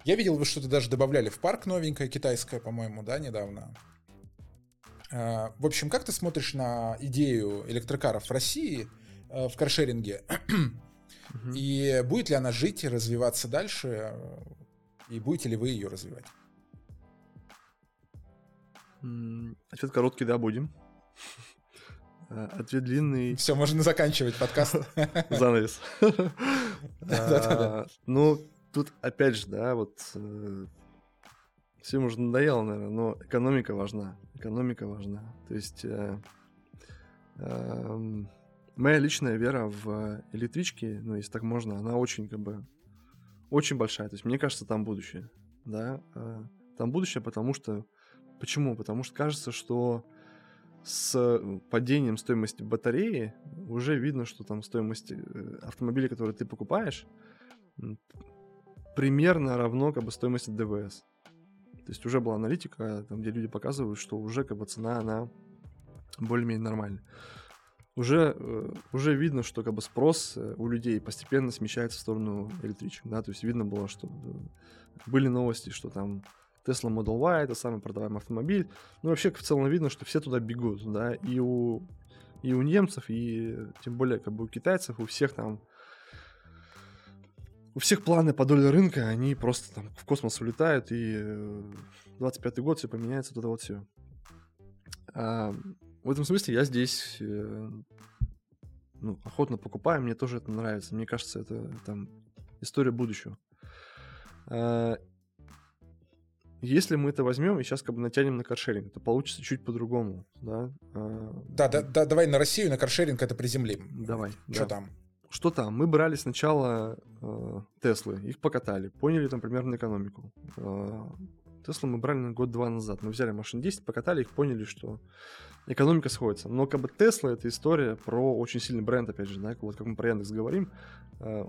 Я видел, вы что-то даже добавляли в парк новенькое, китайское, по-моему, да, недавно. А, в общем, как ты смотришь на идею электрокаров в России э, в каршеринге? И будет ли она жить и развиваться дальше? И будете ли вы ее развивать? Ответ короткий, да, будем. Э, ответ длинный. Все, можно заканчивать подкаст. [LAUGHS] Занавес. [LAUGHS] А, ну, тут опять же, да, вот э, всем уже надоело, наверное, но экономика важна. Экономика важна. То есть э, э, моя личная вера в электрички, ну, если так можно, она очень, как бы, очень большая. То есть мне кажется, там будущее, да. Э, там будущее, потому что... Почему? Потому что кажется, что с падением стоимости батареи уже видно, что там стоимость э, автомобиля, который ты покупаешь, примерно равно как бы стоимости ДВС. То есть уже была аналитика, там, где люди показывают, что уже как бы цена, она более-менее нормальная. Уже, э, уже видно, что как бы спрос э, у людей постепенно смещается в сторону электричек, да, то есть видно было, что э, были новости, что там Tesla Model Y это самый продаваемый автомобиль, ну вообще в целом видно, что все туда бегут, да, и у и у немцев, и тем более как бы у китайцев, у всех там у всех планы по доле рынка, они просто там в космос улетают, и 25-й год все поменяется, вот это вот все. А, в этом смысле я здесь э, ну, охотно покупаю, мне тоже это нравится. Мне кажется, это там история будущего. А, если мы это возьмем и сейчас как бы натянем на каршеринг, то получится чуть по-другому, да? А, да, да, да, давай на Россию на каршеринг это приземлим. Давай. Что да. там? Что там? Мы брали сначала э, Теслы, их покатали, поняли там примерно экономику. Э, Теслу мы брали на год-два назад. Мы взяли машин 10, покатали их, поняли, что экономика сходится. Но как бы Тесла это история про очень сильный бренд, опять же, да, вот как мы про Яндекс говорим, э,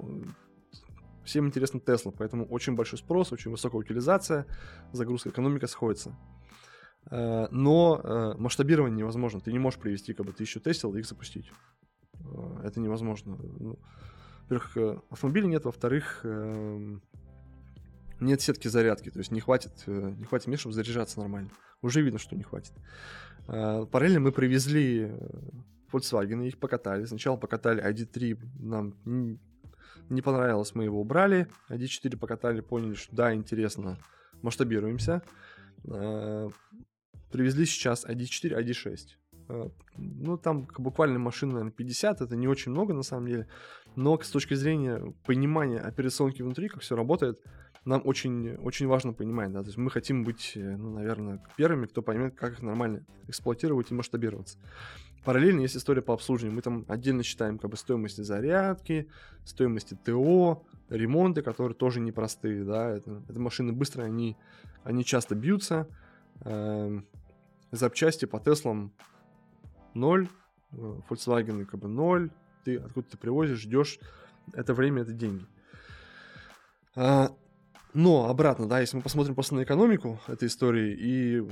всем интересна Тесла, поэтому очень большой спрос, очень высокая утилизация, загрузка, экономика сходится. Но масштабирование невозможно. Ты не можешь привести как бы тысячу Тесел и их запустить. Это невозможно. Ну, во-первых, автомобилей нет, во-вторых, эм, нет сетки зарядки, то есть не хватит, не хватит места, чтобы заряжаться нормально. Уже видно, что не хватит. Параллельно мы привезли э, Volkswagen, их покатали. Сначала покатали ID3, нам не понравилось, мы его убрали. ID4 покатали, поняли, что да, интересно, масштабируемся. Привезли сейчас ID4, ID6. А, ну, там буквально машин, наверное, 50, это не очень много на самом деле. Но с точки зрения понимания операционки внутри, как все работает, нам очень, очень важно понимать, да, то есть мы хотим быть, э, ну, наверное, первыми, кто поймет, как их нормально эксплуатировать и масштабироваться. Параллельно есть история по обслуживанию. Мы там отдельно считаем как бы стоимости зарядки, стоимости ТО, ремонты, которые тоже непростые, да, это, это машины быстрые, они, они часто бьются, э, запчасти по Теслам ноль, э, Volkswagen как бы ноль, ты откуда ты привозишь, ждешь, это время, это деньги. А, но обратно, да, если мы посмотрим просто на экономику этой истории и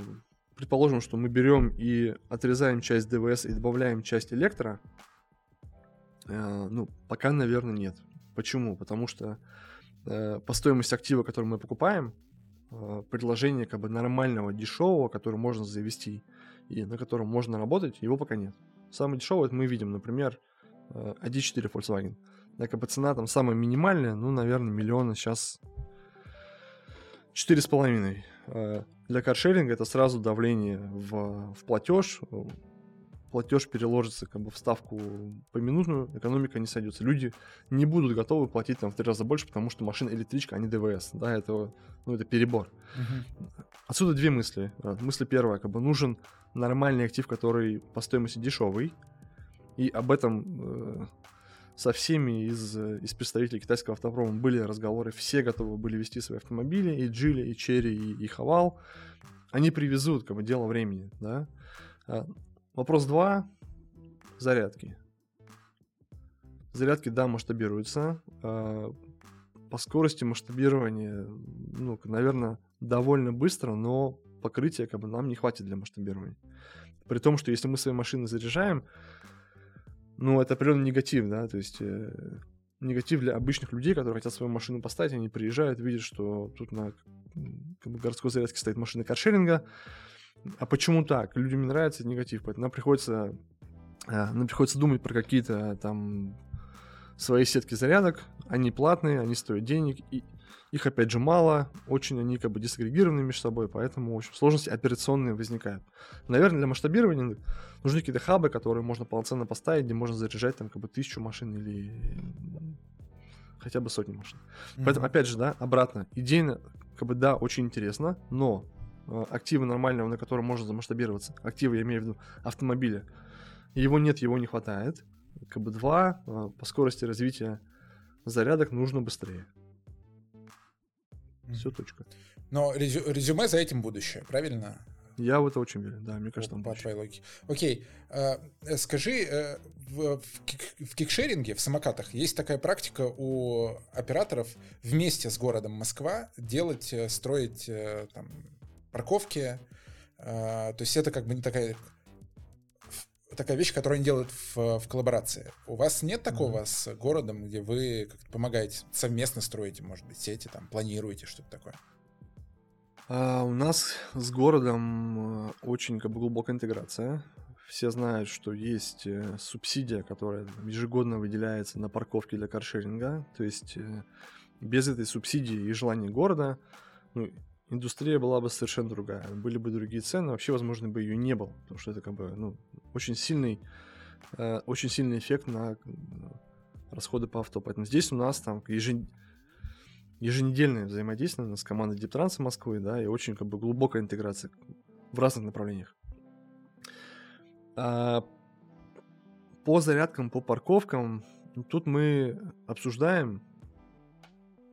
предположим, что мы берем и отрезаем часть ДВС и добавляем часть электро, э, ну, пока, наверное, нет. Почему? Потому что э, по стоимости актива, который мы покупаем, предложение как бы нормального, дешевого, который можно завести и на котором можно работать, его пока нет. Самое дешевое это мы видим, например, э, ID4 Volkswagen. Да, как цена там самая минимальная, ну, наверное, миллиона сейчас Четыре с половиной. Э, для каршеринга это сразу давление в, в платеж. Платеж переложится как бы в ставку поминутную, экономика не сойдется. Люди не будут готовы платить там в три раза больше, потому что машина электричка, а не ДВС. Да, это, ну, это перебор. Uh-huh. Отсюда две мысли. Э, мысль первая, как бы нужен нормальный актив, который по стоимости дешевый. И об этом э, со всеми из, из представителей китайского автопрома были разговоры, все готовы были вести свои автомобили, и Джили, и Черри, и, и Хавал. Они привезут, как бы, дело времени, да. Вопрос два. Зарядки. Зарядки, да, масштабируются. А, по скорости масштабирования, ну, наверное, довольно быстро, но покрытия как бы нам не хватит для масштабирования. При том, что если мы свои машины заряжаем, ну, это определенный негатив, да, то есть э, негатив для обычных людей, которые хотят свою машину поставить, они приезжают, видят, что тут на как бы, городской зарядке стоит машина каршеринга, а почему так? Людям не нравится этот негатив, поэтому нам приходится, э, нам приходится думать про какие-то там свои сетки зарядок, они платные, они стоят денег, и их, опять же, мало, очень они как бы дисагрегированы между собой, поэтому, в общем, сложности операционные возникают. Наверное, для масштабирования нужны какие-то хабы, которые можно полноценно поставить, где можно заряжать там как бы тысячу машин или хотя бы сотни машин. Mm-hmm. Поэтому, опять же, да, обратно, идейно, как бы, да, очень интересно, но э, активы нормального, на котором можно замасштабироваться, активы, я имею в виду, автомобиля, его нет, его не хватает. Как бы два, э, по скорости развития зарядок нужно быстрее. Все, точка. Но резю- резюме за этим будущее, правильно? Я в это очень верю, да, мне кажется, там По твоей логике. Окей, э, скажи, э, в, в кикшеринге, в самокатах, есть такая практика у операторов вместе с городом Москва делать, строить э, там парковки, э, то есть это как бы не такая такая вещь, которую они делают в, в коллаборации. У вас нет такого mm-hmm. с городом, где вы как-то помогаете, совместно строите, может быть, сети, там, планируете что-то такое? А, у нас с городом э, очень как бы, глубокая интеграция. Все знают, что есть э, субсидия, которая ежегодно выделяется на парковки для каршеринга. То есть э, без этой субсидии и желания города, ну, индустрия была бы совершенно другая. Были бы другие цены, вообще, возможно, бы ее не было, потому что это как бы, ну, очень сильный, э, очень сильный эффект на расходы по авто. Поэтому здесь у нас там ежен... еженедельное взаимодействие с командой Дептранса Москвы, да, и очень как бы глубокая интеграция в разных направлениях. А по зарядкам, по парковкам, тут мы обсуждаем,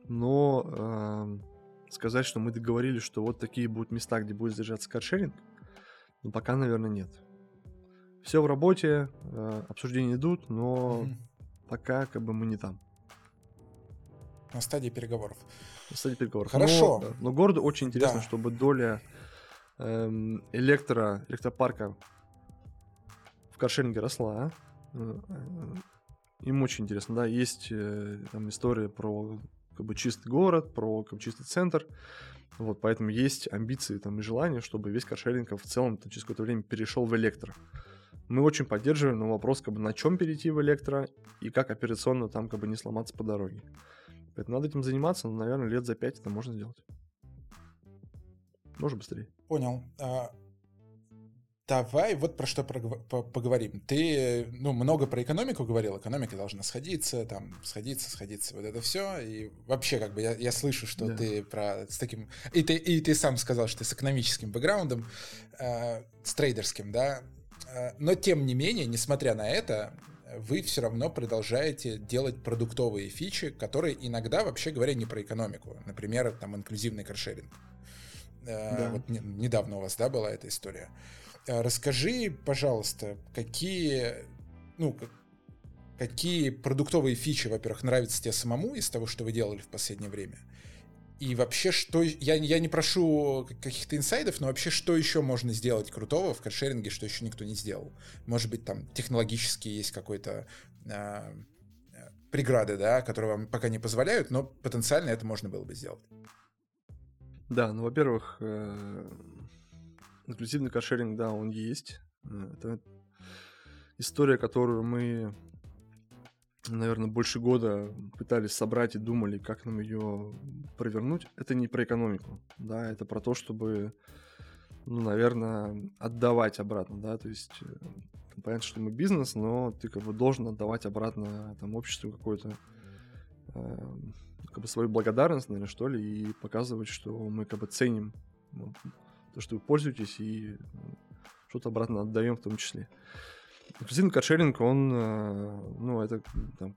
но э, сказать, что мы договорились, что вот такие будут места, где будет заряжаться каршеринг, ну, пока, наверное, нет. Все в работе, э, обсуждения идут, но mm пока как бы мы не там. На стадии переговоров. На стадии переговоров. Хорошо. Но, но городу очень интересно, да. чтобы доля эм, электро, электропарка в каршеринге росла. Э, э, им очень интересно, да, есть э, там история про как бы чистый город, про как бы, чистый центр. Вот, поэтому есть амбиции там, и желание, чтобы весь каршеринг в целом там, через какое-то время перешел в электро. Мы очень поддерживаем, но вопрос, как бы, на чем перейти в электро и как операционно там как бы не сломаться по дороге. Поэтому надо этим заниматься, но, наверное, лет за пять это можно сделать. Может быстрее. Понял. А, Давай вот про что поговорим. Ты, ну, много про экономику говорил, экономика должна сходиться, там, сходиться, сходиться, вот это все. И вообще, как бы, я, я слышу, что да. ты про с таким... И ты, и ты сам сказал, что ты с экономическим бэкграундом, э, с трейдерским, да. Э, но, тем не менее, несмотря на это, вы все равно продолжаете делать продуктовые фичи, которые иногда, вообще говоря, не про экономику. Например, там, инклюзивный каршеринг. Э, да. Вот не, недавно у вас, да, была эта история. Расскажи, пожалуйста, какие, ну, какие продуктовые фичи, во-первых, нравятся тебе самому из того, что вы делали в последнее время? И вообще, что... Я, я не прошу каких-то инсайдов, но вообще, что еще можно сделать крутого в каршеринге, что еще никто не сделал? Может быть, там технологически есть какой-то э, преграды, да, которые вам пока не позволяют, но потенциально это можно было бы сделать. Да, ну, во-первых, э, Инклюзивный каршеринг, да, он есть. Э, это история, которую мы, наверное, больше года пытались собрать и думали, как нам ее провернуть. Это не про экономику, да, это про то, чтобы, ну, наверное, отдавать обратно, да, то есть э, понятно, что мы бизнес, но ты как бы должен отдавать обратно там обществу какую-то э, как бы свою благодарность, наверное, что ли, и показывать, что мы как бы ценим то, что вы пользуетесь, и что-то обратно отдаем в том числе. Инклюзивный каршеринг, он, э, ну, это там,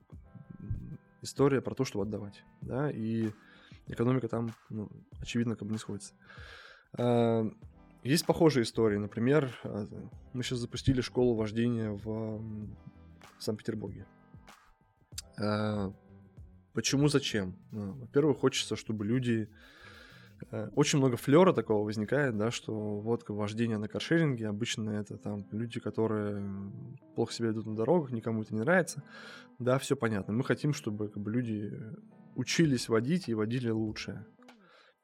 история про то, чтобы отдавать, да, и экономика там, ну, очевидно, как бы не сходится. А, есть похожие истории, например, э, мы сейчас запустили школу вождения в Санкт-Петербурге. Почему, зачем? Ну, во-первых, хочется, чтобы люди Э, очень много флера такого возникает, да, что вот вождение на каршеринге, обычно это там люди, которые плохо себя ведут на дорогах, никому это не нравится. Да, все понятно. Мы хотим, чтобы как бы, люди учились водить и водили лучше.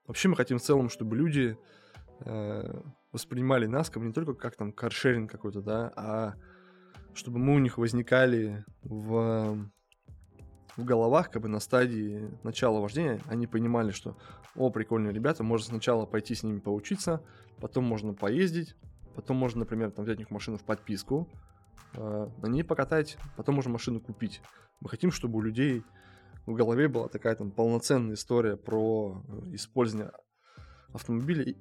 Вообще мы хотим в целом, чтобы люди э, воспринимали нас как не только как там каршеринг какой-то, да, а чтобы мы у них возникали в в головах, как бы на стадии начала вождения, они понимали, что, о, прикольные ребята, можно сначала пойти с ними поучиться, потом можно поездить, потом можно, например, там взять у них машину в подписку, э, на ней покатать, потом можно машину купить. Мы хотим, чтобы у людей в голове была такая там полноценная история про э, использование автомобиля и,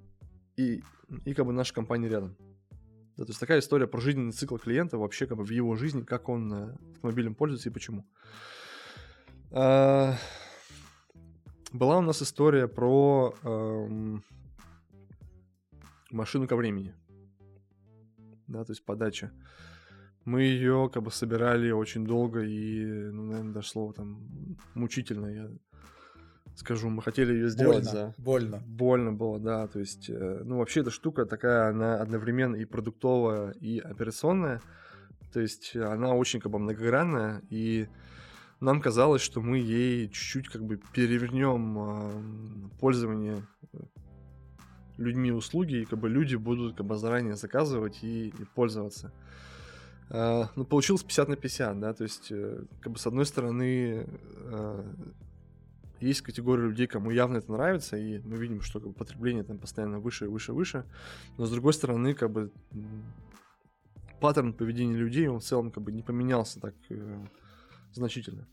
и, и как бы наша компания рядом. Да, то есть такая история про жизненный цикл клиента вообще как бы в его жизни, как он э, автомобилем пользуется и почему. А, была у нас история про эм, машину ко времени. Да, то есть подача. Мы ее как бы собирали очень долго и, ну, наверное, дошло там мучительно. Я скажу, мы хотели ее сделать больно, за... Больно. Больно было, да. То есть, э, ну, вообще эта штука такая, она одновременно и продуктовая, и операционная. То есть она очень как бы многогранная, и нам казалось, что мы ей чуть-чуть как бы перевернем пользование э, людьми услуги, и как бы люди будут как бы заранее заказывать и, и пользоваться. Э, ну, получилось 50 на 50, да, то есть, э, как бы с одной стороны, э, есть категория людей, кому явно это нравится, и мы видим, что как бы, потребление там постоянно выше, выше, выше, но с другой стороны, как бы паттерн поведения людей, он в целом как бы не поменялся так значительно.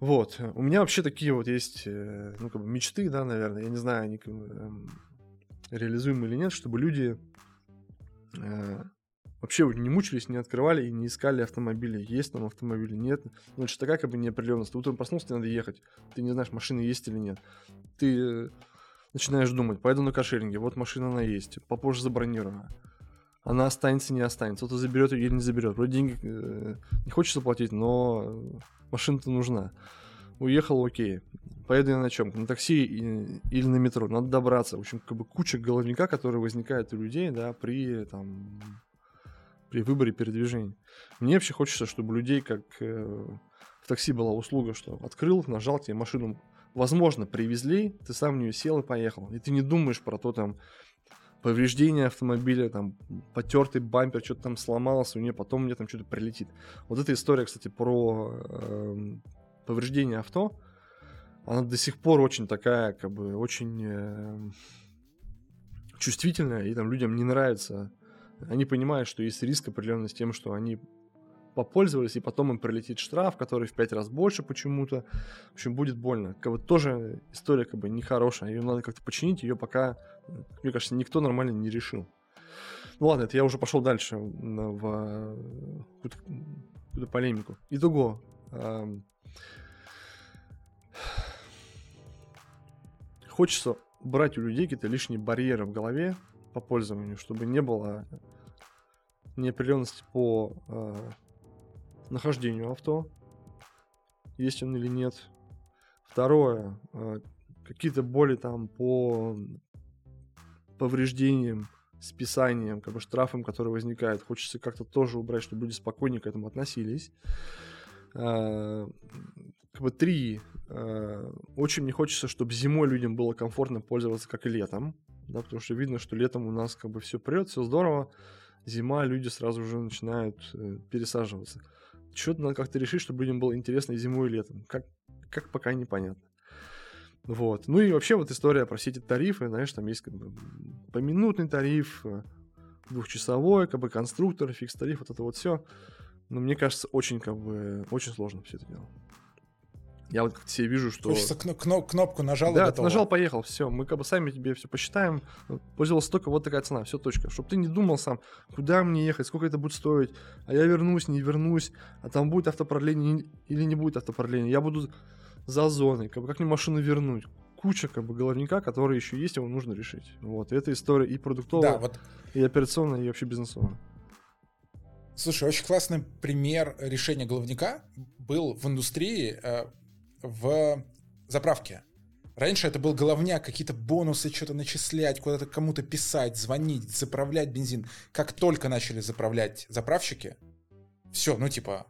Вот. У меня вообще такие вот есть, э, ну, как бы мечты, да, наверное. Я не знаю, они эм, реализуемы или нет, чтобы люди э, вообще не мучились, не открывали и не искали автомобили. Есть там автомобили, нет. Ну, это такая как бы неопределенность. Ты утром проснулся, тебе надо ехать. Ты не знаешь, машины есть или нет. Ты начинаешь думать, поеду на каршеринге, вот машина она есть, попозже забронирована. Она останется, не останется. Кто-то заберет ее или не заберет. Вроде деньги э, не хочется платить, но машина-то нужна. Уехал, окей. Поеду я на чем? На такси или на метро. Надо добраться. В общем, как бы куча головника, которые возникают у людей, да, при там при выборе передвижений. Мне вообще хочется, чтобы людей, как э, в такси была услуга, что открыл, нажал тебе машину, возможно, привезли, ты сам в нее сел и поехал. И ты не думаешь про то, там, повреждение автомобиля, там, потертый бампер, что-то там сломалось, у нее потом мне там что-то прилетит. Вот эта история, кстати, про э, повреждение авто, она до сих пор очень такая, как бы, очень э, чувствительная, и там людям не нравится. Они понимают, что есть риск определенный с тем, что они попользовались, и потом им прилетит штраф, который в пять раз больше почему-то. В общем, будет больно. Как бы тоже история как бы нехорошая. Ее надо как-то починить, ее пока, мне кажется, никто нормально не решил. Ну ладно, это я уже пошел дальше в какую-то полемику. Итого. Хочется брать у людей какие-то лишние барьеры в голове по пользованию, чтобы не было неопределенности по э, нахождению авто, есть он или нет. Второе, э, какие-то боли там по повреждениям, списаниям, как бы штрафам, которые возникают. Хочется как-то тоже убрать, чтобы люди спокойнее к этому относились. Э, как бы три. Э, очень мне хочется, чтобы зимой людям было комфортно пользоваться, как и летом. Да, потому что видно, что летом у нас как бы все прет, все здорово. Зима, люди сразу же начинают пересаживаться. Что-то надо как-то решить, чтобы людям было интересно и зимой, и летом. Как, как пока непонятно. Вот. Ну и вообще вот история про все эти тарифы, знаешь, там есть как бы поминутный тариф, э, двухчасовой, как бы конструктор, фикс тариф, вот это вот все. Но мне кажется, очень как бы, очень сложно все это дело. Я вот себе вижу, что... Хочется кно- кно- кнопку нажал Да, ты нажал, поехал, все. Мы как бы сами тебе все посчитаем. Пользовался только вот такая цена, все, точка. Чтобы ты не думал сам, куда мне ехать, сколько это будет стоить, а я вернусь, не вернусь, а там будет автопродление или не будет автопродления. Я буду за зоной, как бы как мне машину вернуть. Куча как бы головника, которые еще есть, его нужно решить. Вот, и эта история и продуктовая, да, вот... и операционная, и вообще бизнесовая. Слушай, очень классный пример решения головника был в индустрии э, в заправке. Раньше это был головняк, какие-то бонусы, что-то начислять, куда-то кому-то писать, звонить, заправлять бензин. Как только начали заправлять заправщики, все, ну типа,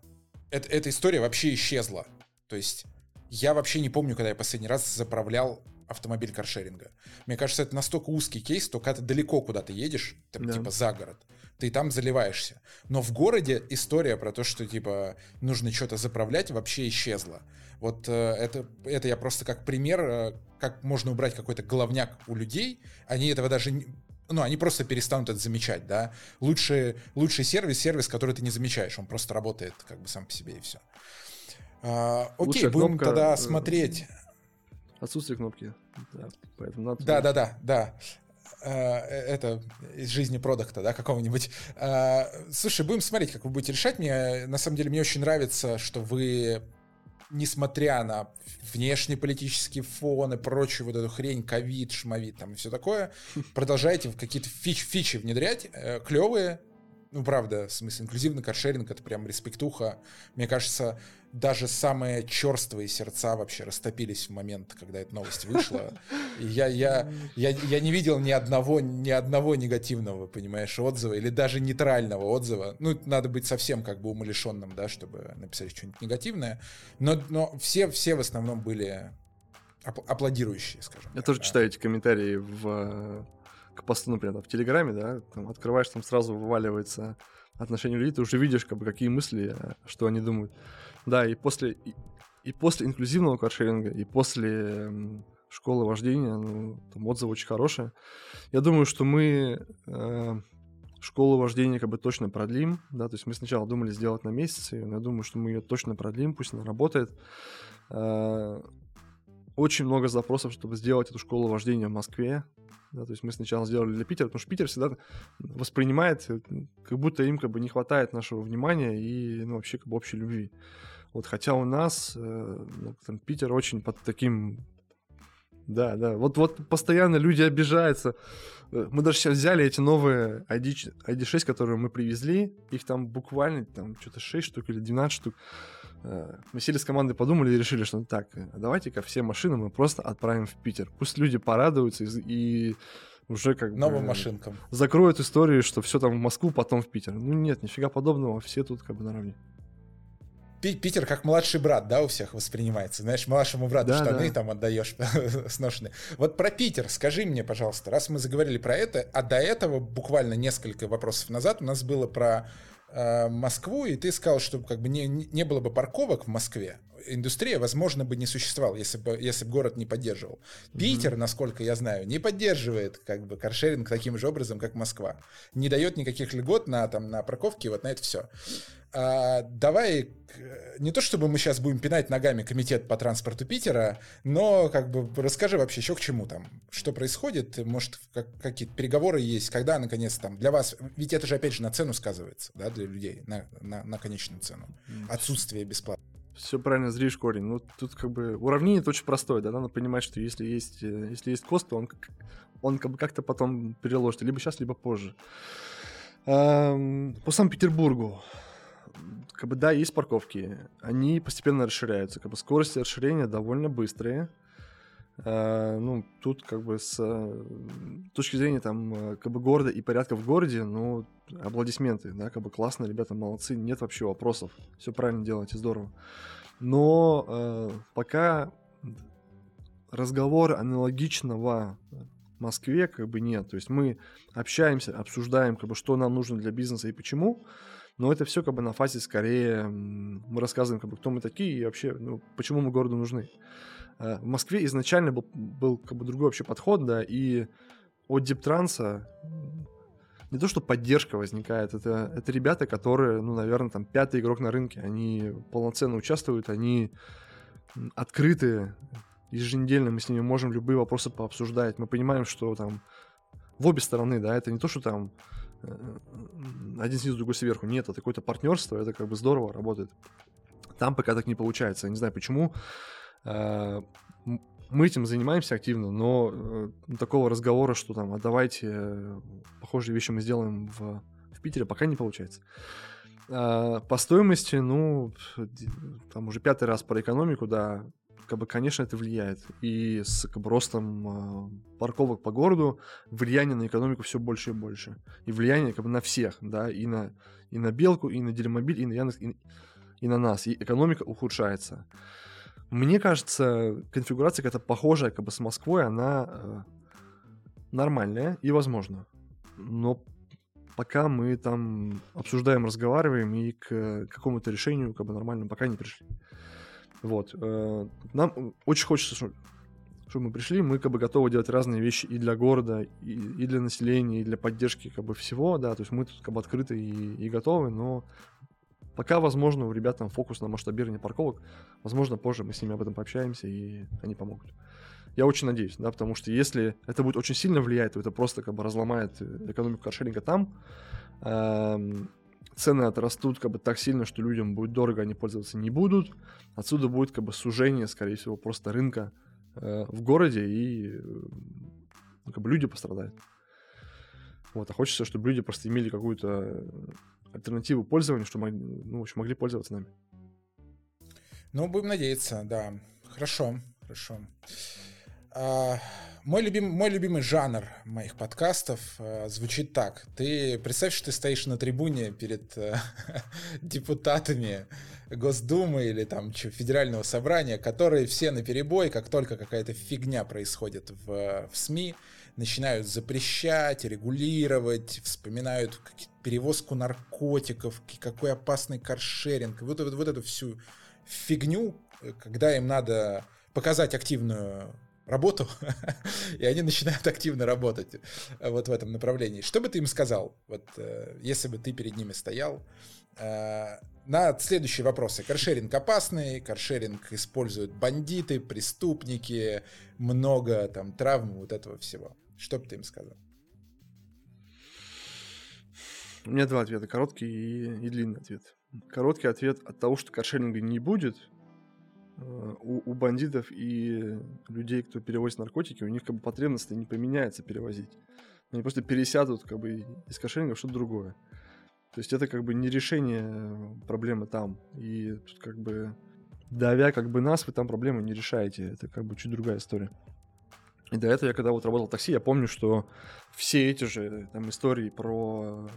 это, эта история вообще исчезла. То есть я вообще не помню, когда я последний раз заправлял автомобиль каршеринга. Мне кажется, это настолько узкий кейс, то когда ты далеко куда-то едешь, там, да. типа за город, ты там заливаешься. Но в городе история про то, что типа нужно что-то заправлять, вообще исчезла. Вот э, это, это я просто как пример, э, как можно убрать какой-то головняк у людей. Они этого даже не, ну, они просто перестанут это замечать, да. Лучший, лучший сервис, сервис, который ты не замечаешь, он просто работает как бы сам по себе и все. А, окей, Лучшая будем кнопка, тогда э, смотреть. Отсутствие кнопки. Да, поэтому надо... да, да, да, да. Это из жизни продукта, да, какого-нибудь. Слушай, будем смотреть, как вы будете решать. Мне, на самом деле, мне очень нравится, что вы несмотря на внешнеполитический фон и прочую вот эту хрень, ковид, шмовид там и все такое, [LAUGHS] продолжаете какие-то фич, фичи внедрять, э, клевые, ну, правда, в смысле, инклюзивный каршеринг — это прям респектуха. Мне кажется, даже самые черствые сердца вообще растопились в момент, когда эта новость вышла. И я, я, я, я не видел ни одного, ни одного негативного, понимаешь, отзыва, или даже нейтрального отзыва. Ну, надо быть совсем как бы умалишенным, да, чтобы написать что-нибудь негативное. Но, но все, все в основном были аплодирующие, скажем. Я так, тоже да. читаю эти комментарии в к посту, например, в Телеграме, да, там открываешь, там сразу вываливается отношение людей, ты уже видишь, как бы, какие мысли, э, что они думают. Да, и после, и, и после инклюзивного каршеринга, и после школы вождения, ну, там отзывы очень хорошие. Я думаю, что мы э, школу вождения как бы точно продлим, да, то есть мы сначала думали сделать на месяц, и я думаю, что мы ее точно продлим, пусть она работает. Э, очень много запросов, чтобы сделать эту школу вождения в Москве. Да, то есть мы сначала сделали для Питера, потому что Питер всегда воспринимает, э, как будто им как бы не хватает нашего внимания и ну, вообще как бы общей любви. Вот, хотя у нас э, ну, там, Питер очень под таким Да, да. Вот, вот постоянно люди обижаются. Э, мы даже сейчас взяли эти новые ID, ID6, которые мы привезли. Их там буквально там что-то 6 штук или 12 штук. Э, мы сели с командой, подумали и решили, что ну так, давайте-ка все машины мы просто отправим в Питер. Пусть люди порадуются и, и уже как Новым бы... машинкам. Закроют историю, что все там в Москву, потом в Питер. Ну нет, нифига подобного, все тут как бы наравне. Питер как младший брат, да, у всех воспринимается. Знаешь, младшему брату да, штаны да. там отдаешь [LAUGHS] сношенные. Вот про Питер скажи мне, пожалуйста, раз мы заговорили про это, а до этого буквально несколько вопросов назад у нас было про э, Москву, и ты сказал, что как бы не, не было бы парковок в Москве. Индустрия, возможно, бы не существовала, если бы, если бы город не поддерживал. Питер, mm-hmm. насколько я знаю, не поддерживает как бы каршеринг таким же образом, как Москва. Не дает никаких льгот на, там, на парковке, вот на это все. А, давай, не то чтобы мы сейчас будем пинать ногами комитет по транспорту Питера, но как бы расскажи вообще еще к чему там, что происходит, может как, какие-то переговоры есть, когда наконец там для вас, ведь это же опять же на цену сказывается, да, для людей, на, на, на конечную цену, отсутствие бесплатно. Все правильно зришь корень. Ну, тут как бы уравнение очень простое, да, надо понимать, что если есть, э, если есть кост, то он, он как бы как-то потом переложит, либо сейчас, либо позже. По Санкт-Петербургу как бы да, есть парковки, они постепенно расширяются, как бы скорости расширения довольно быстрые. Uh, ну, тут как бы с uh, точки зрения там uh, как бы города и порядка в городе, ну, аплодисменты, да, как бы классно, ребята молодцы, нет вообще вопросов, все правильно делаете, здорово. Но пока разговора аналогичного в Москве как бы нет, то есть мы общаемся, обсуждаем, как бы, что нам нужно для бизнеса и почему, но это все как бы на фазе скорее мы рассказываем, как бы, кто мы такие и вообще, ну, почему мы городу нужны. Э, в Москве изначально был, был как бы другой вообще подход, да, и от Диптранса не то, что поддержка возникает, это, это ребята, которые, ну, наверное, там, пятый игрок на рынке, они полноценно участвуют, они открыты, еженедельно мы с ними можем любые вопросы пообсуждать, мы понимаем, что там в обе стороны, да, это не то, что там один снизу, другой сверху. Нет, это какое-то партнерство, это как бы здорово работает. Там пока так не получается. Я не знаю почему. Э, мы этим занимаемся активно, но э, такого разговора, что там, а давайте похожие вещи мы сделаем в, в Питере, пока не получается. По стоимости, ну, там уже пятый раз про экономику, да, как бы, конечно, это влияет. И с как бы, ростом э, парковок по городу влияние на экономику все больше и больше. И влияние как бы на всех, да, и на, и на Белку, и на Делимобиль, и на Яндекс, и, и на нас. И экономика ухудшается. Мне кажется, конфигурация какая-то похожая как бы с Москвой, она э, нормальная и возможна. Но пока мы там обсуждаем, разговариваем и к какому-то решению как бы нормальному пока не пришли. Вот. Э, нам очень хочется, чтобы мы пришли, мы как бы готовы делать разные вещи и для города, и, для населения, и для поддержки как бы всего, да, то есть мы тут как бы открыты и, и готовы, но пока, возможно, у ребят там фокус на масштабирование парковок, возможно, позже мы с ними об этом пообщаемся, и они помогут. Я очень надеюсь, да, потому что если это будет очень сильно влиять, то это просто как бы разломает экономику каршеринга там, эм, цены отрастут как бы так сильно, что людям будет дорого, они пользоваться не будут. Отсюда будет как бы сужение, скорее всего, просто рынка э, в городе, и э, ну, как бы люди пострадают. Вот, а хочется, чтобы люди просто имели какую-то альтернативу пользованию, чтобы ну, в общем, могли пользоваться нами. Ну, будем надеяться, да. Хорошо, хорошо. А, мой, любим, мой любимый жанр моих подкастов э, звучит так. Ты представь, что ты стоишь на трибуне перед э, [LAUGHS] депутатами Госдумы или там что, федерального собрания, которые все на перебой, как только какая-то фигня происходит в, в СМИ, начинают запрещать, регулировать, вспоминают перевозку наркотиков, какой опасный каршеринг, вот, вот, вот эту всю фигню, э, когда им надо показать активную работу, [LAUGHS] и они начинают активно работать э, вот в этом направлении. Что бы ты им сказал, вот э, если бы ты перед ними стоял, э, на следующие вопросы. Каршеринг опасный, каршеринг используют бандиты, преступники, много там травм, вот этого всего. Что бы ты им сказал? У меня два ответа, короткий и, и длинный ответ. Короткий ответ от того, что каршеринга не будет, у, у бандитов и людей, кто перевозит наркотики, у них как бы потребности не поменяется перевозить. Они просто пересядут как бы из кошельника что-то другое. То есть это как бы не решение проблемы там. И тут как бы давя как бы нас, вы там проблемы не решаете. Это как бы чуть другая история. И до этого я когда вот работал в такси, я помню, что все эти же там истории про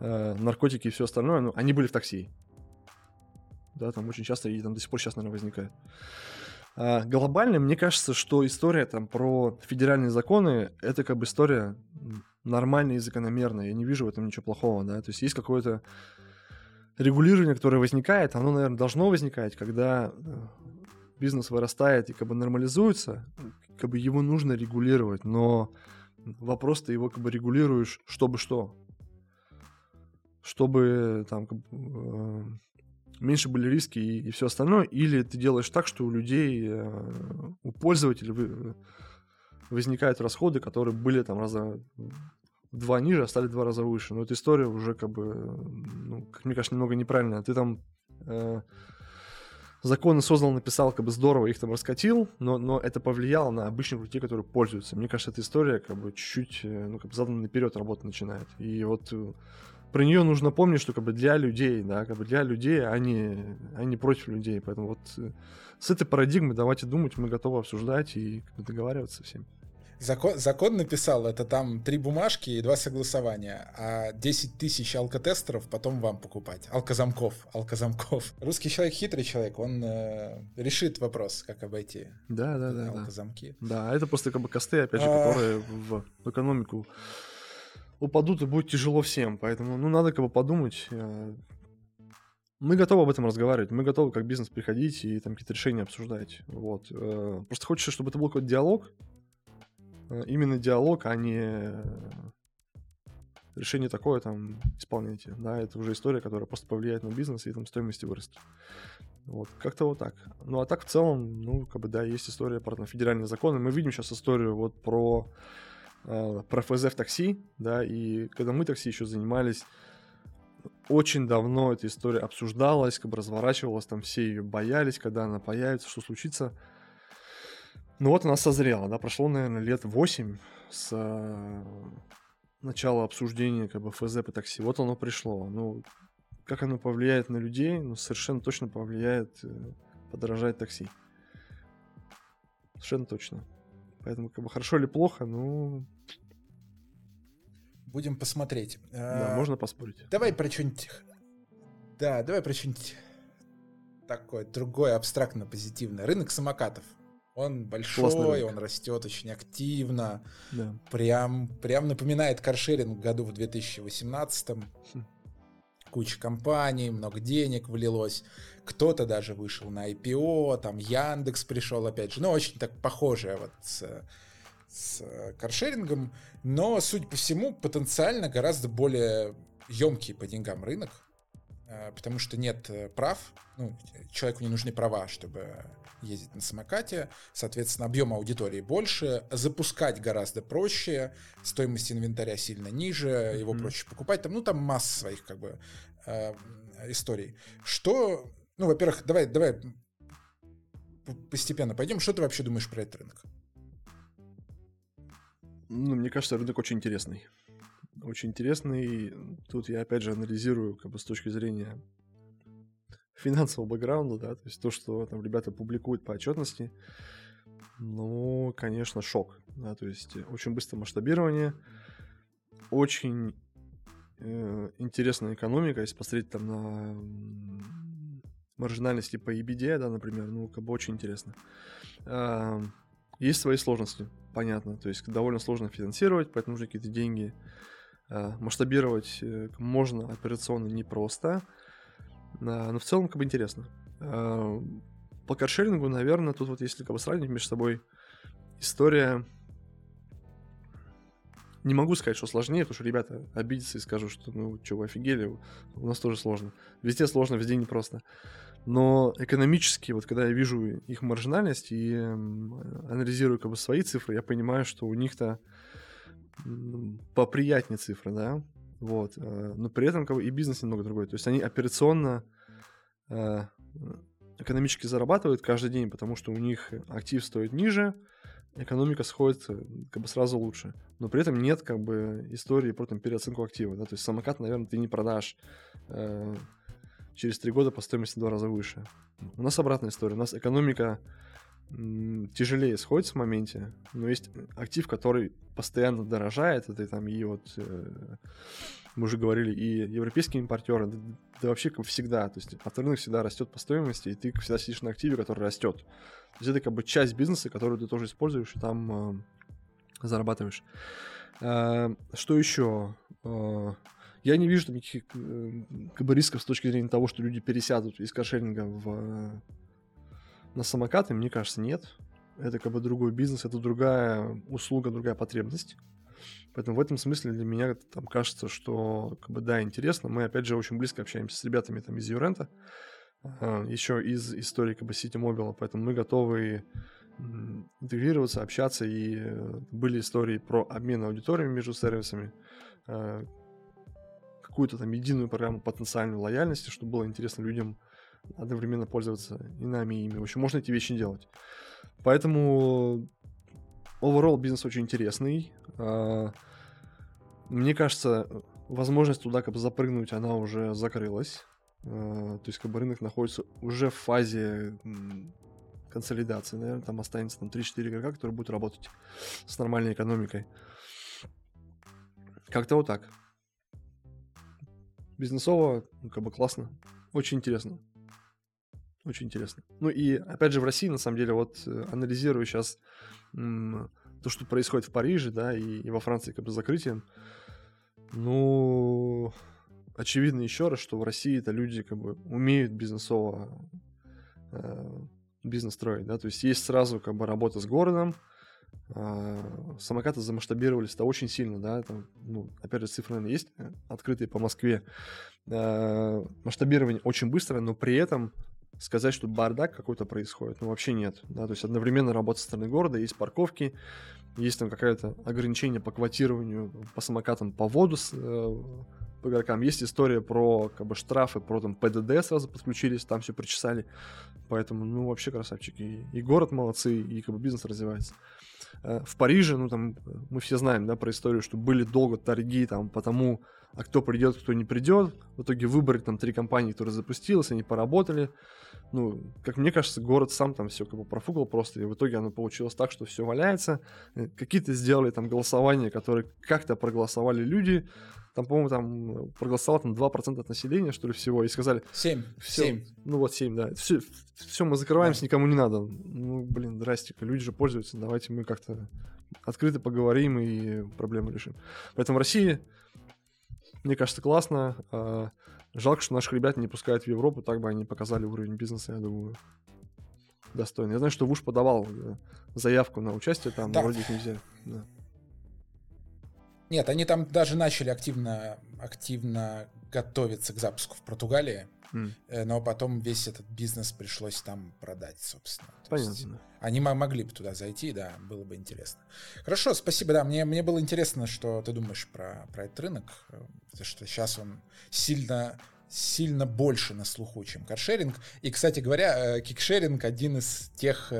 э, наркотики и все остальное, ну, они были в такси. Да, там очень часто и там до сих пор сейчас, наверное, возникает. А, глобально, мне кажется, что история там про федеральные законы, это как бы история нормальная и закономерная. Я не вижу в этом ничего плохого, да. То есть есть какое-то регулирование, которое возникает, оно, наверное, должно возникать, когда э, бизнес вырастает и как бы нормализуется, как бы его нужно регулировать, но вопрос ты его как бы регулируешь, чтобы что? Чтобы там как бы, э, меньше были риски и, и все остальное, или ты делаешь так, что у людей, э, у пользователей возникают расходы, которые были там раза два ниже, а стали два раза выше. Но эта история уже как бы, ну, как мне кажется, немного неправильная. Ты там э, законы создал, написал, как бы здорово их там раскатил, но, но это повлияло на обычных людей, которые пользуются. Мне кажется, эта история как бы чуть-чуть, э, ну, как бы заданно наперед работать начинает. И вот э, про нее нужно помнить, что как бы для людей, да, как бы для людей, а не, а не против людей. Поэтому вот э, с этой парадигмой давайте думать, мы готовы обсуждать и как бы, договариваться со всеми. Закон, закон написал, это там три бумажки и два согласования, а 10 тысяч алкотестеров потом вам покупать. Алкозамков, алкозамков. Русский человек хитрый человек, он э, решит вопрос, как обойти да, да, да, алкозамки. Да. да, это просто как бы косты, опять же, а... которые в, в экономику упадут и будет тяжело всем. Поэтому, ну, надо как бы подумать. Э, мы готовы об этом разговаривать, мы готовы как бизнес приходить и там какие-то решения обсуждать. Вот. Э, просто хочется, чтобы это был какой-то диалог, Э, именно диалог, а не решение такое там исполняйте. Да, это уже история, которая просто повлияет на бизнес и там стоимости вырастет. Вот, как-то вот так. Ну, а так в целом, ну, как бы, да, есть история про там, федеральные законы. Мы видим сейчас историю вот про, про ФЗ в такси, да, и когда мы такси еще занимались, очень давно эта история обсуждалась, как бы разворачивалась, там все ее боялись, когда она появится, что случится. Ну вот она созрела, да, прошло, наверное, лет 8 с э, начала обсуждения как бы ФЗ по такси. Вот оно пришло. Ну, как оно повлияет на людей, ну, совершенно точно повлияет, э, подорожает такси. Совершенно точно. Поэтому, как бы, хорошо или плохо, ну... Будем посмотреть. Да, а, можно поспорить. Давай про что-нибудь... Да, давай про что-нибудь такое, другое, абстрактно позитивное. Рынок самокатов. Он большой, он растет очень активно. Да. Прям, прям напоминает каршеринг году в 2018. Хм. Куча компаний, много денег влилось. Кто-то даже вышел на IPO, там Яндекс пришел опять же. Ну, очень так похожее вот с, с каршерингом. Но, судя по всему, потенциально гораздо более емкий по деньгам рынок. Э, потому что нет э, прав. Ну, человеку не нужны права, чтобы ездить на самокате, соответственно, объем аудитории больше, запускать гораздо проще, стоимость инвентаря сильно ниже, mm-hmm. его проще покупать, там, ну, там масса своих, как бы, э, историй. Что, ну, во-первых, давай, давай постепенно пойдем, что ты вообще думаешь про этот рынок? Ну, мне кажется, рынок очень интересный. Очень интересный. Тут я, опять же, анализирую, как бы, с точки зрения финансового бэкграунда, да, то есть то, что там ребята публикуют по отчетности, ну, конечно, шок, да, то есть очень быстрое масштабирование, очень э, интересная экономика, если посмотреть там на маржинальности по EBD, да, например, ну, как бы очень интересно. Э, есть свои сложности, понятно, то есть довольно сложно финансировать, поэтому нужны какие-то деньги, э, масштабировать э, можно операционно непросто, а, но в целом, как бы интересно. По каршерингу, наверное, тут вот если как бы сравнить между собой, история... Не могу сказать, что сложнее, потому что ребята обидятся и скажут, что ну что, вы офигели, у нас тоже сложно. Везде сложно, везде непросто. Но экономически, вот когда я вижу их маржинальность и анализирую как бы свои цифры, я понимаю, что у них-то поприятнее цифры, да. Вот. Э, но при этом как бы, и бизнес немного другой. То есть они операционно э, экономически зарабатывают каждый день, потому что у них актив стоит ниже, экономика сходит э, как бы сразу лучше. Но при этом нет как бы истории про там, переоценку актива. Да? То есть самокат, наверное, ты не продашь через три года по стоимости в два раза выше. У нас обратная история. У нас экономика тяжелее сходит в моменте, но есть актив, который постоянно дорожает, это там и вот э, мы уже говорили, и европейские импортеры, да, да вообще как всегда, то есть авторынок всегда растет по стоимости, и ты всегда сидишь на активе, который растет. То есть это как бы часть бизнеса, которую ты тоже используешь и там э, зарабатываешь. Э, что еще? Э, я не вижу там никаких э, как бы рисков с точки зрения того, что люди пересядут из каршеринга в на самокаты, мне кажется, нет. Это как бы другой бизнес, это другая услуга, другая потребность. Поэтому в этом смысле для меня там кажется, что как бы да, интересно. Мы опять же очень близко общаемся с ребятами там из Юрента, а, еще из истории как бы City Mobile, поэтому мы готовы интегрироваться, общаться, и э, были истории про обмен аудиториями между сервисами, какую-то там единую программу потенциальной лояльности, чтобы было интересно людям одновременно пользоваться и нами, и ими. В общем, можно эти вещи делать. Поэтому overall бизнес очень интересный. А, мне кажется, возможность туда как бы запрыгнуть, она уже закрылась. А, то есть как бы рынок находится уже в фазе консолидации. Наверное, там останется там 3-4 игрока, которые будут работать с нормальной экономикой. Как-то вот так. Бизнесово, ну, как бы классно. Очень интересно. Очень интересно. Ну и опять же в России, на самом деле, вот э, анализирую сейчас м, то, что происходит в Париже, да, и, и во Франции как бы закрытием, ну, очевидно еще раз, что в России это люди как бы умеют бизнесово э, бизнес строить, да, то есть есть сразу как бы работа с городом, самокаты замасштабировались-то очень сильно, да, там, ну, опять же, цифры, наверное, есть э, открытые по Москве, э, масштабирование очень быстрое, но при этом сказать, что бардак какой-то происходит, ну вообще нет. Да? То есть одновременно работа со стороны города, есть парковки, есть там какое-то ограничение по квотированию по самокатам по воду с, э, по игрокам. Есть история про как бы штрафы, про там ПДД сразу подключились, там все причесали. Поэтому, ну, вообще красавчики. И, и город молодцы, и как бы бизнес развивается. Э, в Париже, ну, там, мы все знаем, да, про историю, что были долго торги, там, потому а кто придет, кто не придет. В итоге выбрали там три компании, которые запустились, они поработали. Ну, как мне кажется, город сам там все как бы профугал просто, и в итоге оно получилось так, что все валяется. Э, какие-то сделали там голосования, которые как-то проголосовали люди, там, по-моему, там проголосовало там 2% от населения, что ли, всего, и сказали... 7. Все, 7. Ну вот 7, да. Все, все мы закрываемся, да. никому не надо. Ну, блин, здрасте, люди же пользуются, давайте мы как-то открыто поговорим и проблемы решим. Поэтому в России мне кажется, классно. А, жалко, что наших ребят не пускают в Европу, так бы они показали уровень бизнеса, я думаю, достойно. Я знаю, что Вуш подавал э, заявку на участие там, да. вроде их не взяли. Да. Нет, они там даже начали активно, активно готовиться к запуску в Португалии. Mm. Но потом весь этот бизнес пришлось там продать, собственно. Понятно. Есть, они могли бы туда зайти, да, было бы интересно. Хорошо, спасибо, да, мне, мне было интересно, что ты думаешь про, про этот рынок, э, потому что сейчас он сильно сильно больше на слуху, чем каршеринг. И, кстати говоря, э, кикшеринг один из тех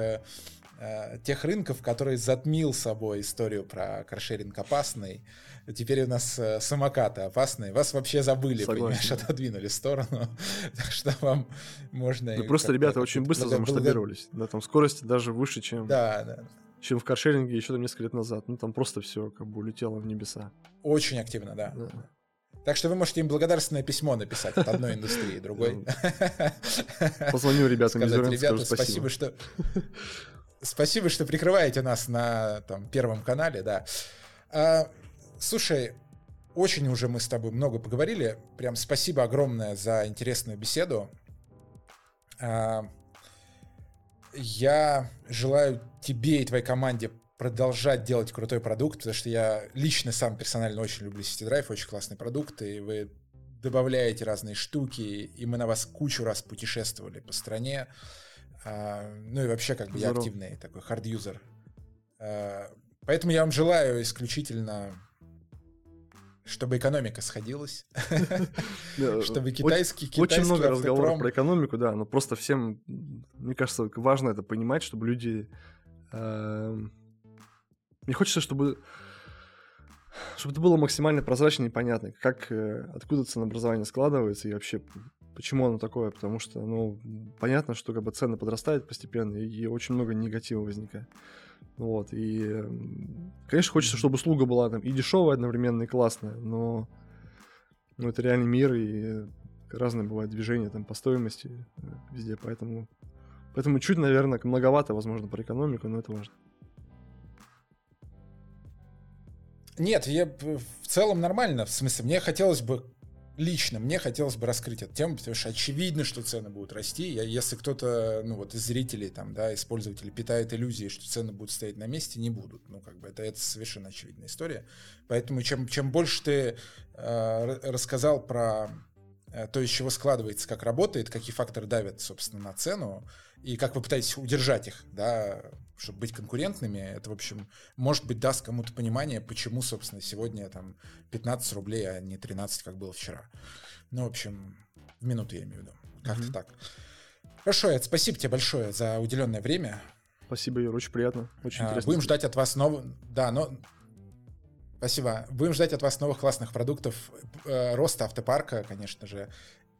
тех рынков, который затмил собой историю про каршеринг опасный теперь у нас э, самокаты опасные. Вас вообще забыли, Согласен. понимаешь, отодвинули в сторону. [LAUGHS] так что вам можно... Ну, просто ребята очень быстро замасштабировались. Да, там скорости даже выше, чем... Да, да чем в каршеринге еще там несколько лет назад. Ну, там просто все как бы улетело в небеса. Очень активно, да. да. Так что вы можете им благодарственное письмо написать от одной индустрии, другой. [LAUGHS] Позвоню ребятам из ребята, спасибо, что [LAUGHS] спасибо, что прикрываете нас на там, Первом канале, да. А, Слушай, очень уже мы с тобой много поговорили. Прям спасибо огромное за интересную беседу. А, я желаю тебе и твоей команде продолжать делать крутой продукт, потому что я лично сам персонально очень люблю City Drive, очень классный продукт, и вы добавляете разные штуки, и мы на вас кучу раз путешествовали по стране. А, ну и вообще, как бы Здорово. я активный такой hard user. А, поэтому я вам желаю исключительно чтобы экономика сходилась, [LAUGHS] чтобы китайский Очень много разговоров про экономику, да, но просто всем, мне кажется, важно это понимать, чтобы люди... Эм, мне хочется, чтобы чтобы это было максимально прозрачно и понятно, как, э, откуда ценообразование складывается и вообще почему оно такое, потому что, ну, понятно, что как бы цены подрастают постепенно и очень много негатива возникает. Вот, и, конечно, хочется, чтобы услуга была там и дешевая одновременно, и классная, но ну, это реальный мир, и разные бывают движения там по стоимости э, везде, поэтому, поэтому чуть, наверное, многовато, возможно, про экономику, но это важно. Нет, я в целом нормально. В смысле, мне хотелось бы лично мне хотелось бы раскрыть эту тему, потому что очевидно, что цены будут расти. Я, если кто-то, ну вот из зрителей, там, да, из пользователей питает иллюзии, что цены будут стоять на месте, не будут. Ну, как бы это, это совершенно очевидная история. Поэтому чем, чем больше ты э, рассказал про то, из чего складывается, как работает, какие факторы давят, собственно, на цену, и как вы пытаетесь удержать их, да, чтобы быть конкурентными, это, в общем, может быть, даст кому-то понимание, почему, собственно, сегодня там 15 рублей, а не 13, как было вчера. Ну, в общем, в минуту я имею в виду. Как-то mm-hmm. так. Хорошо, Эд, спасибо тебе большое за уделенное время. Спасибо, Юр, очень приятно. Очень а, интересно. Будем ждать от вас новых... Да, но... Спасибо. Будем ждать от вас новых классных продуктов, э, роста автопарка, конечно же,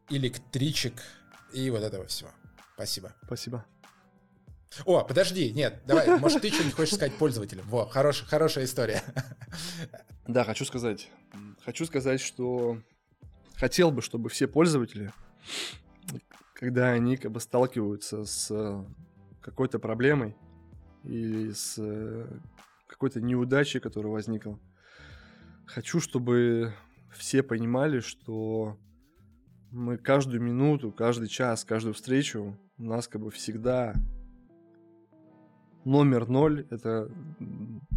электричек и вот этого всего. Спасибо. Спасибо. О, подожди, нет, давай, может, ты что-нибудь хочешь сказать пользователям? Во, хорош, хорошая история. Да, хочу сказать. Хочу сказать, что хотел бы, чтобы все пользователи, когда они как бы сталкиваются с какой-то проблемой или с какой-то неудачей, которая возникла, хочу, чтобы все понимали, что мы каждую минуту, каждый час, каждую встречу у нас как бы всегда номер ноль — это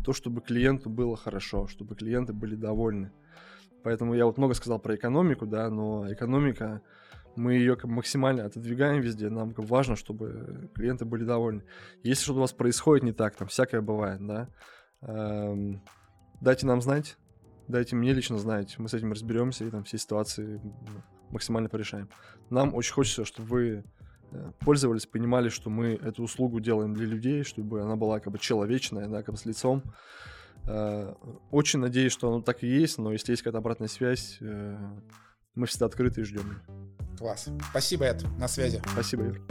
то, чтобы клиенту было хорошо, чтобы клиенты были довольны. Поэтому я вот много сказал про экономику, да, но экономика, мы ее как максимально отодвигаем везде, нам важно, чтобы клиенты были довольны. Если что-то у вас происходит не так, там всякое бывает, да, эм, дайте нам знать, дайте мне лично знать, мы с этим разберемся и там все ситуации максимально порешаем. Нам очень хочется, чтобы вы Э, пользовались, понимали, что мы эту услугу делаем для людей, чтобы она была как бы человечная, да, как бы с лицом. Э, очень надеюсь, что оно так и есть, но если есть какая-то обратная связь, э, мы всегда открыты и ждем. Класс. Спасибо, Эд. На связи. Спасибо, Юр.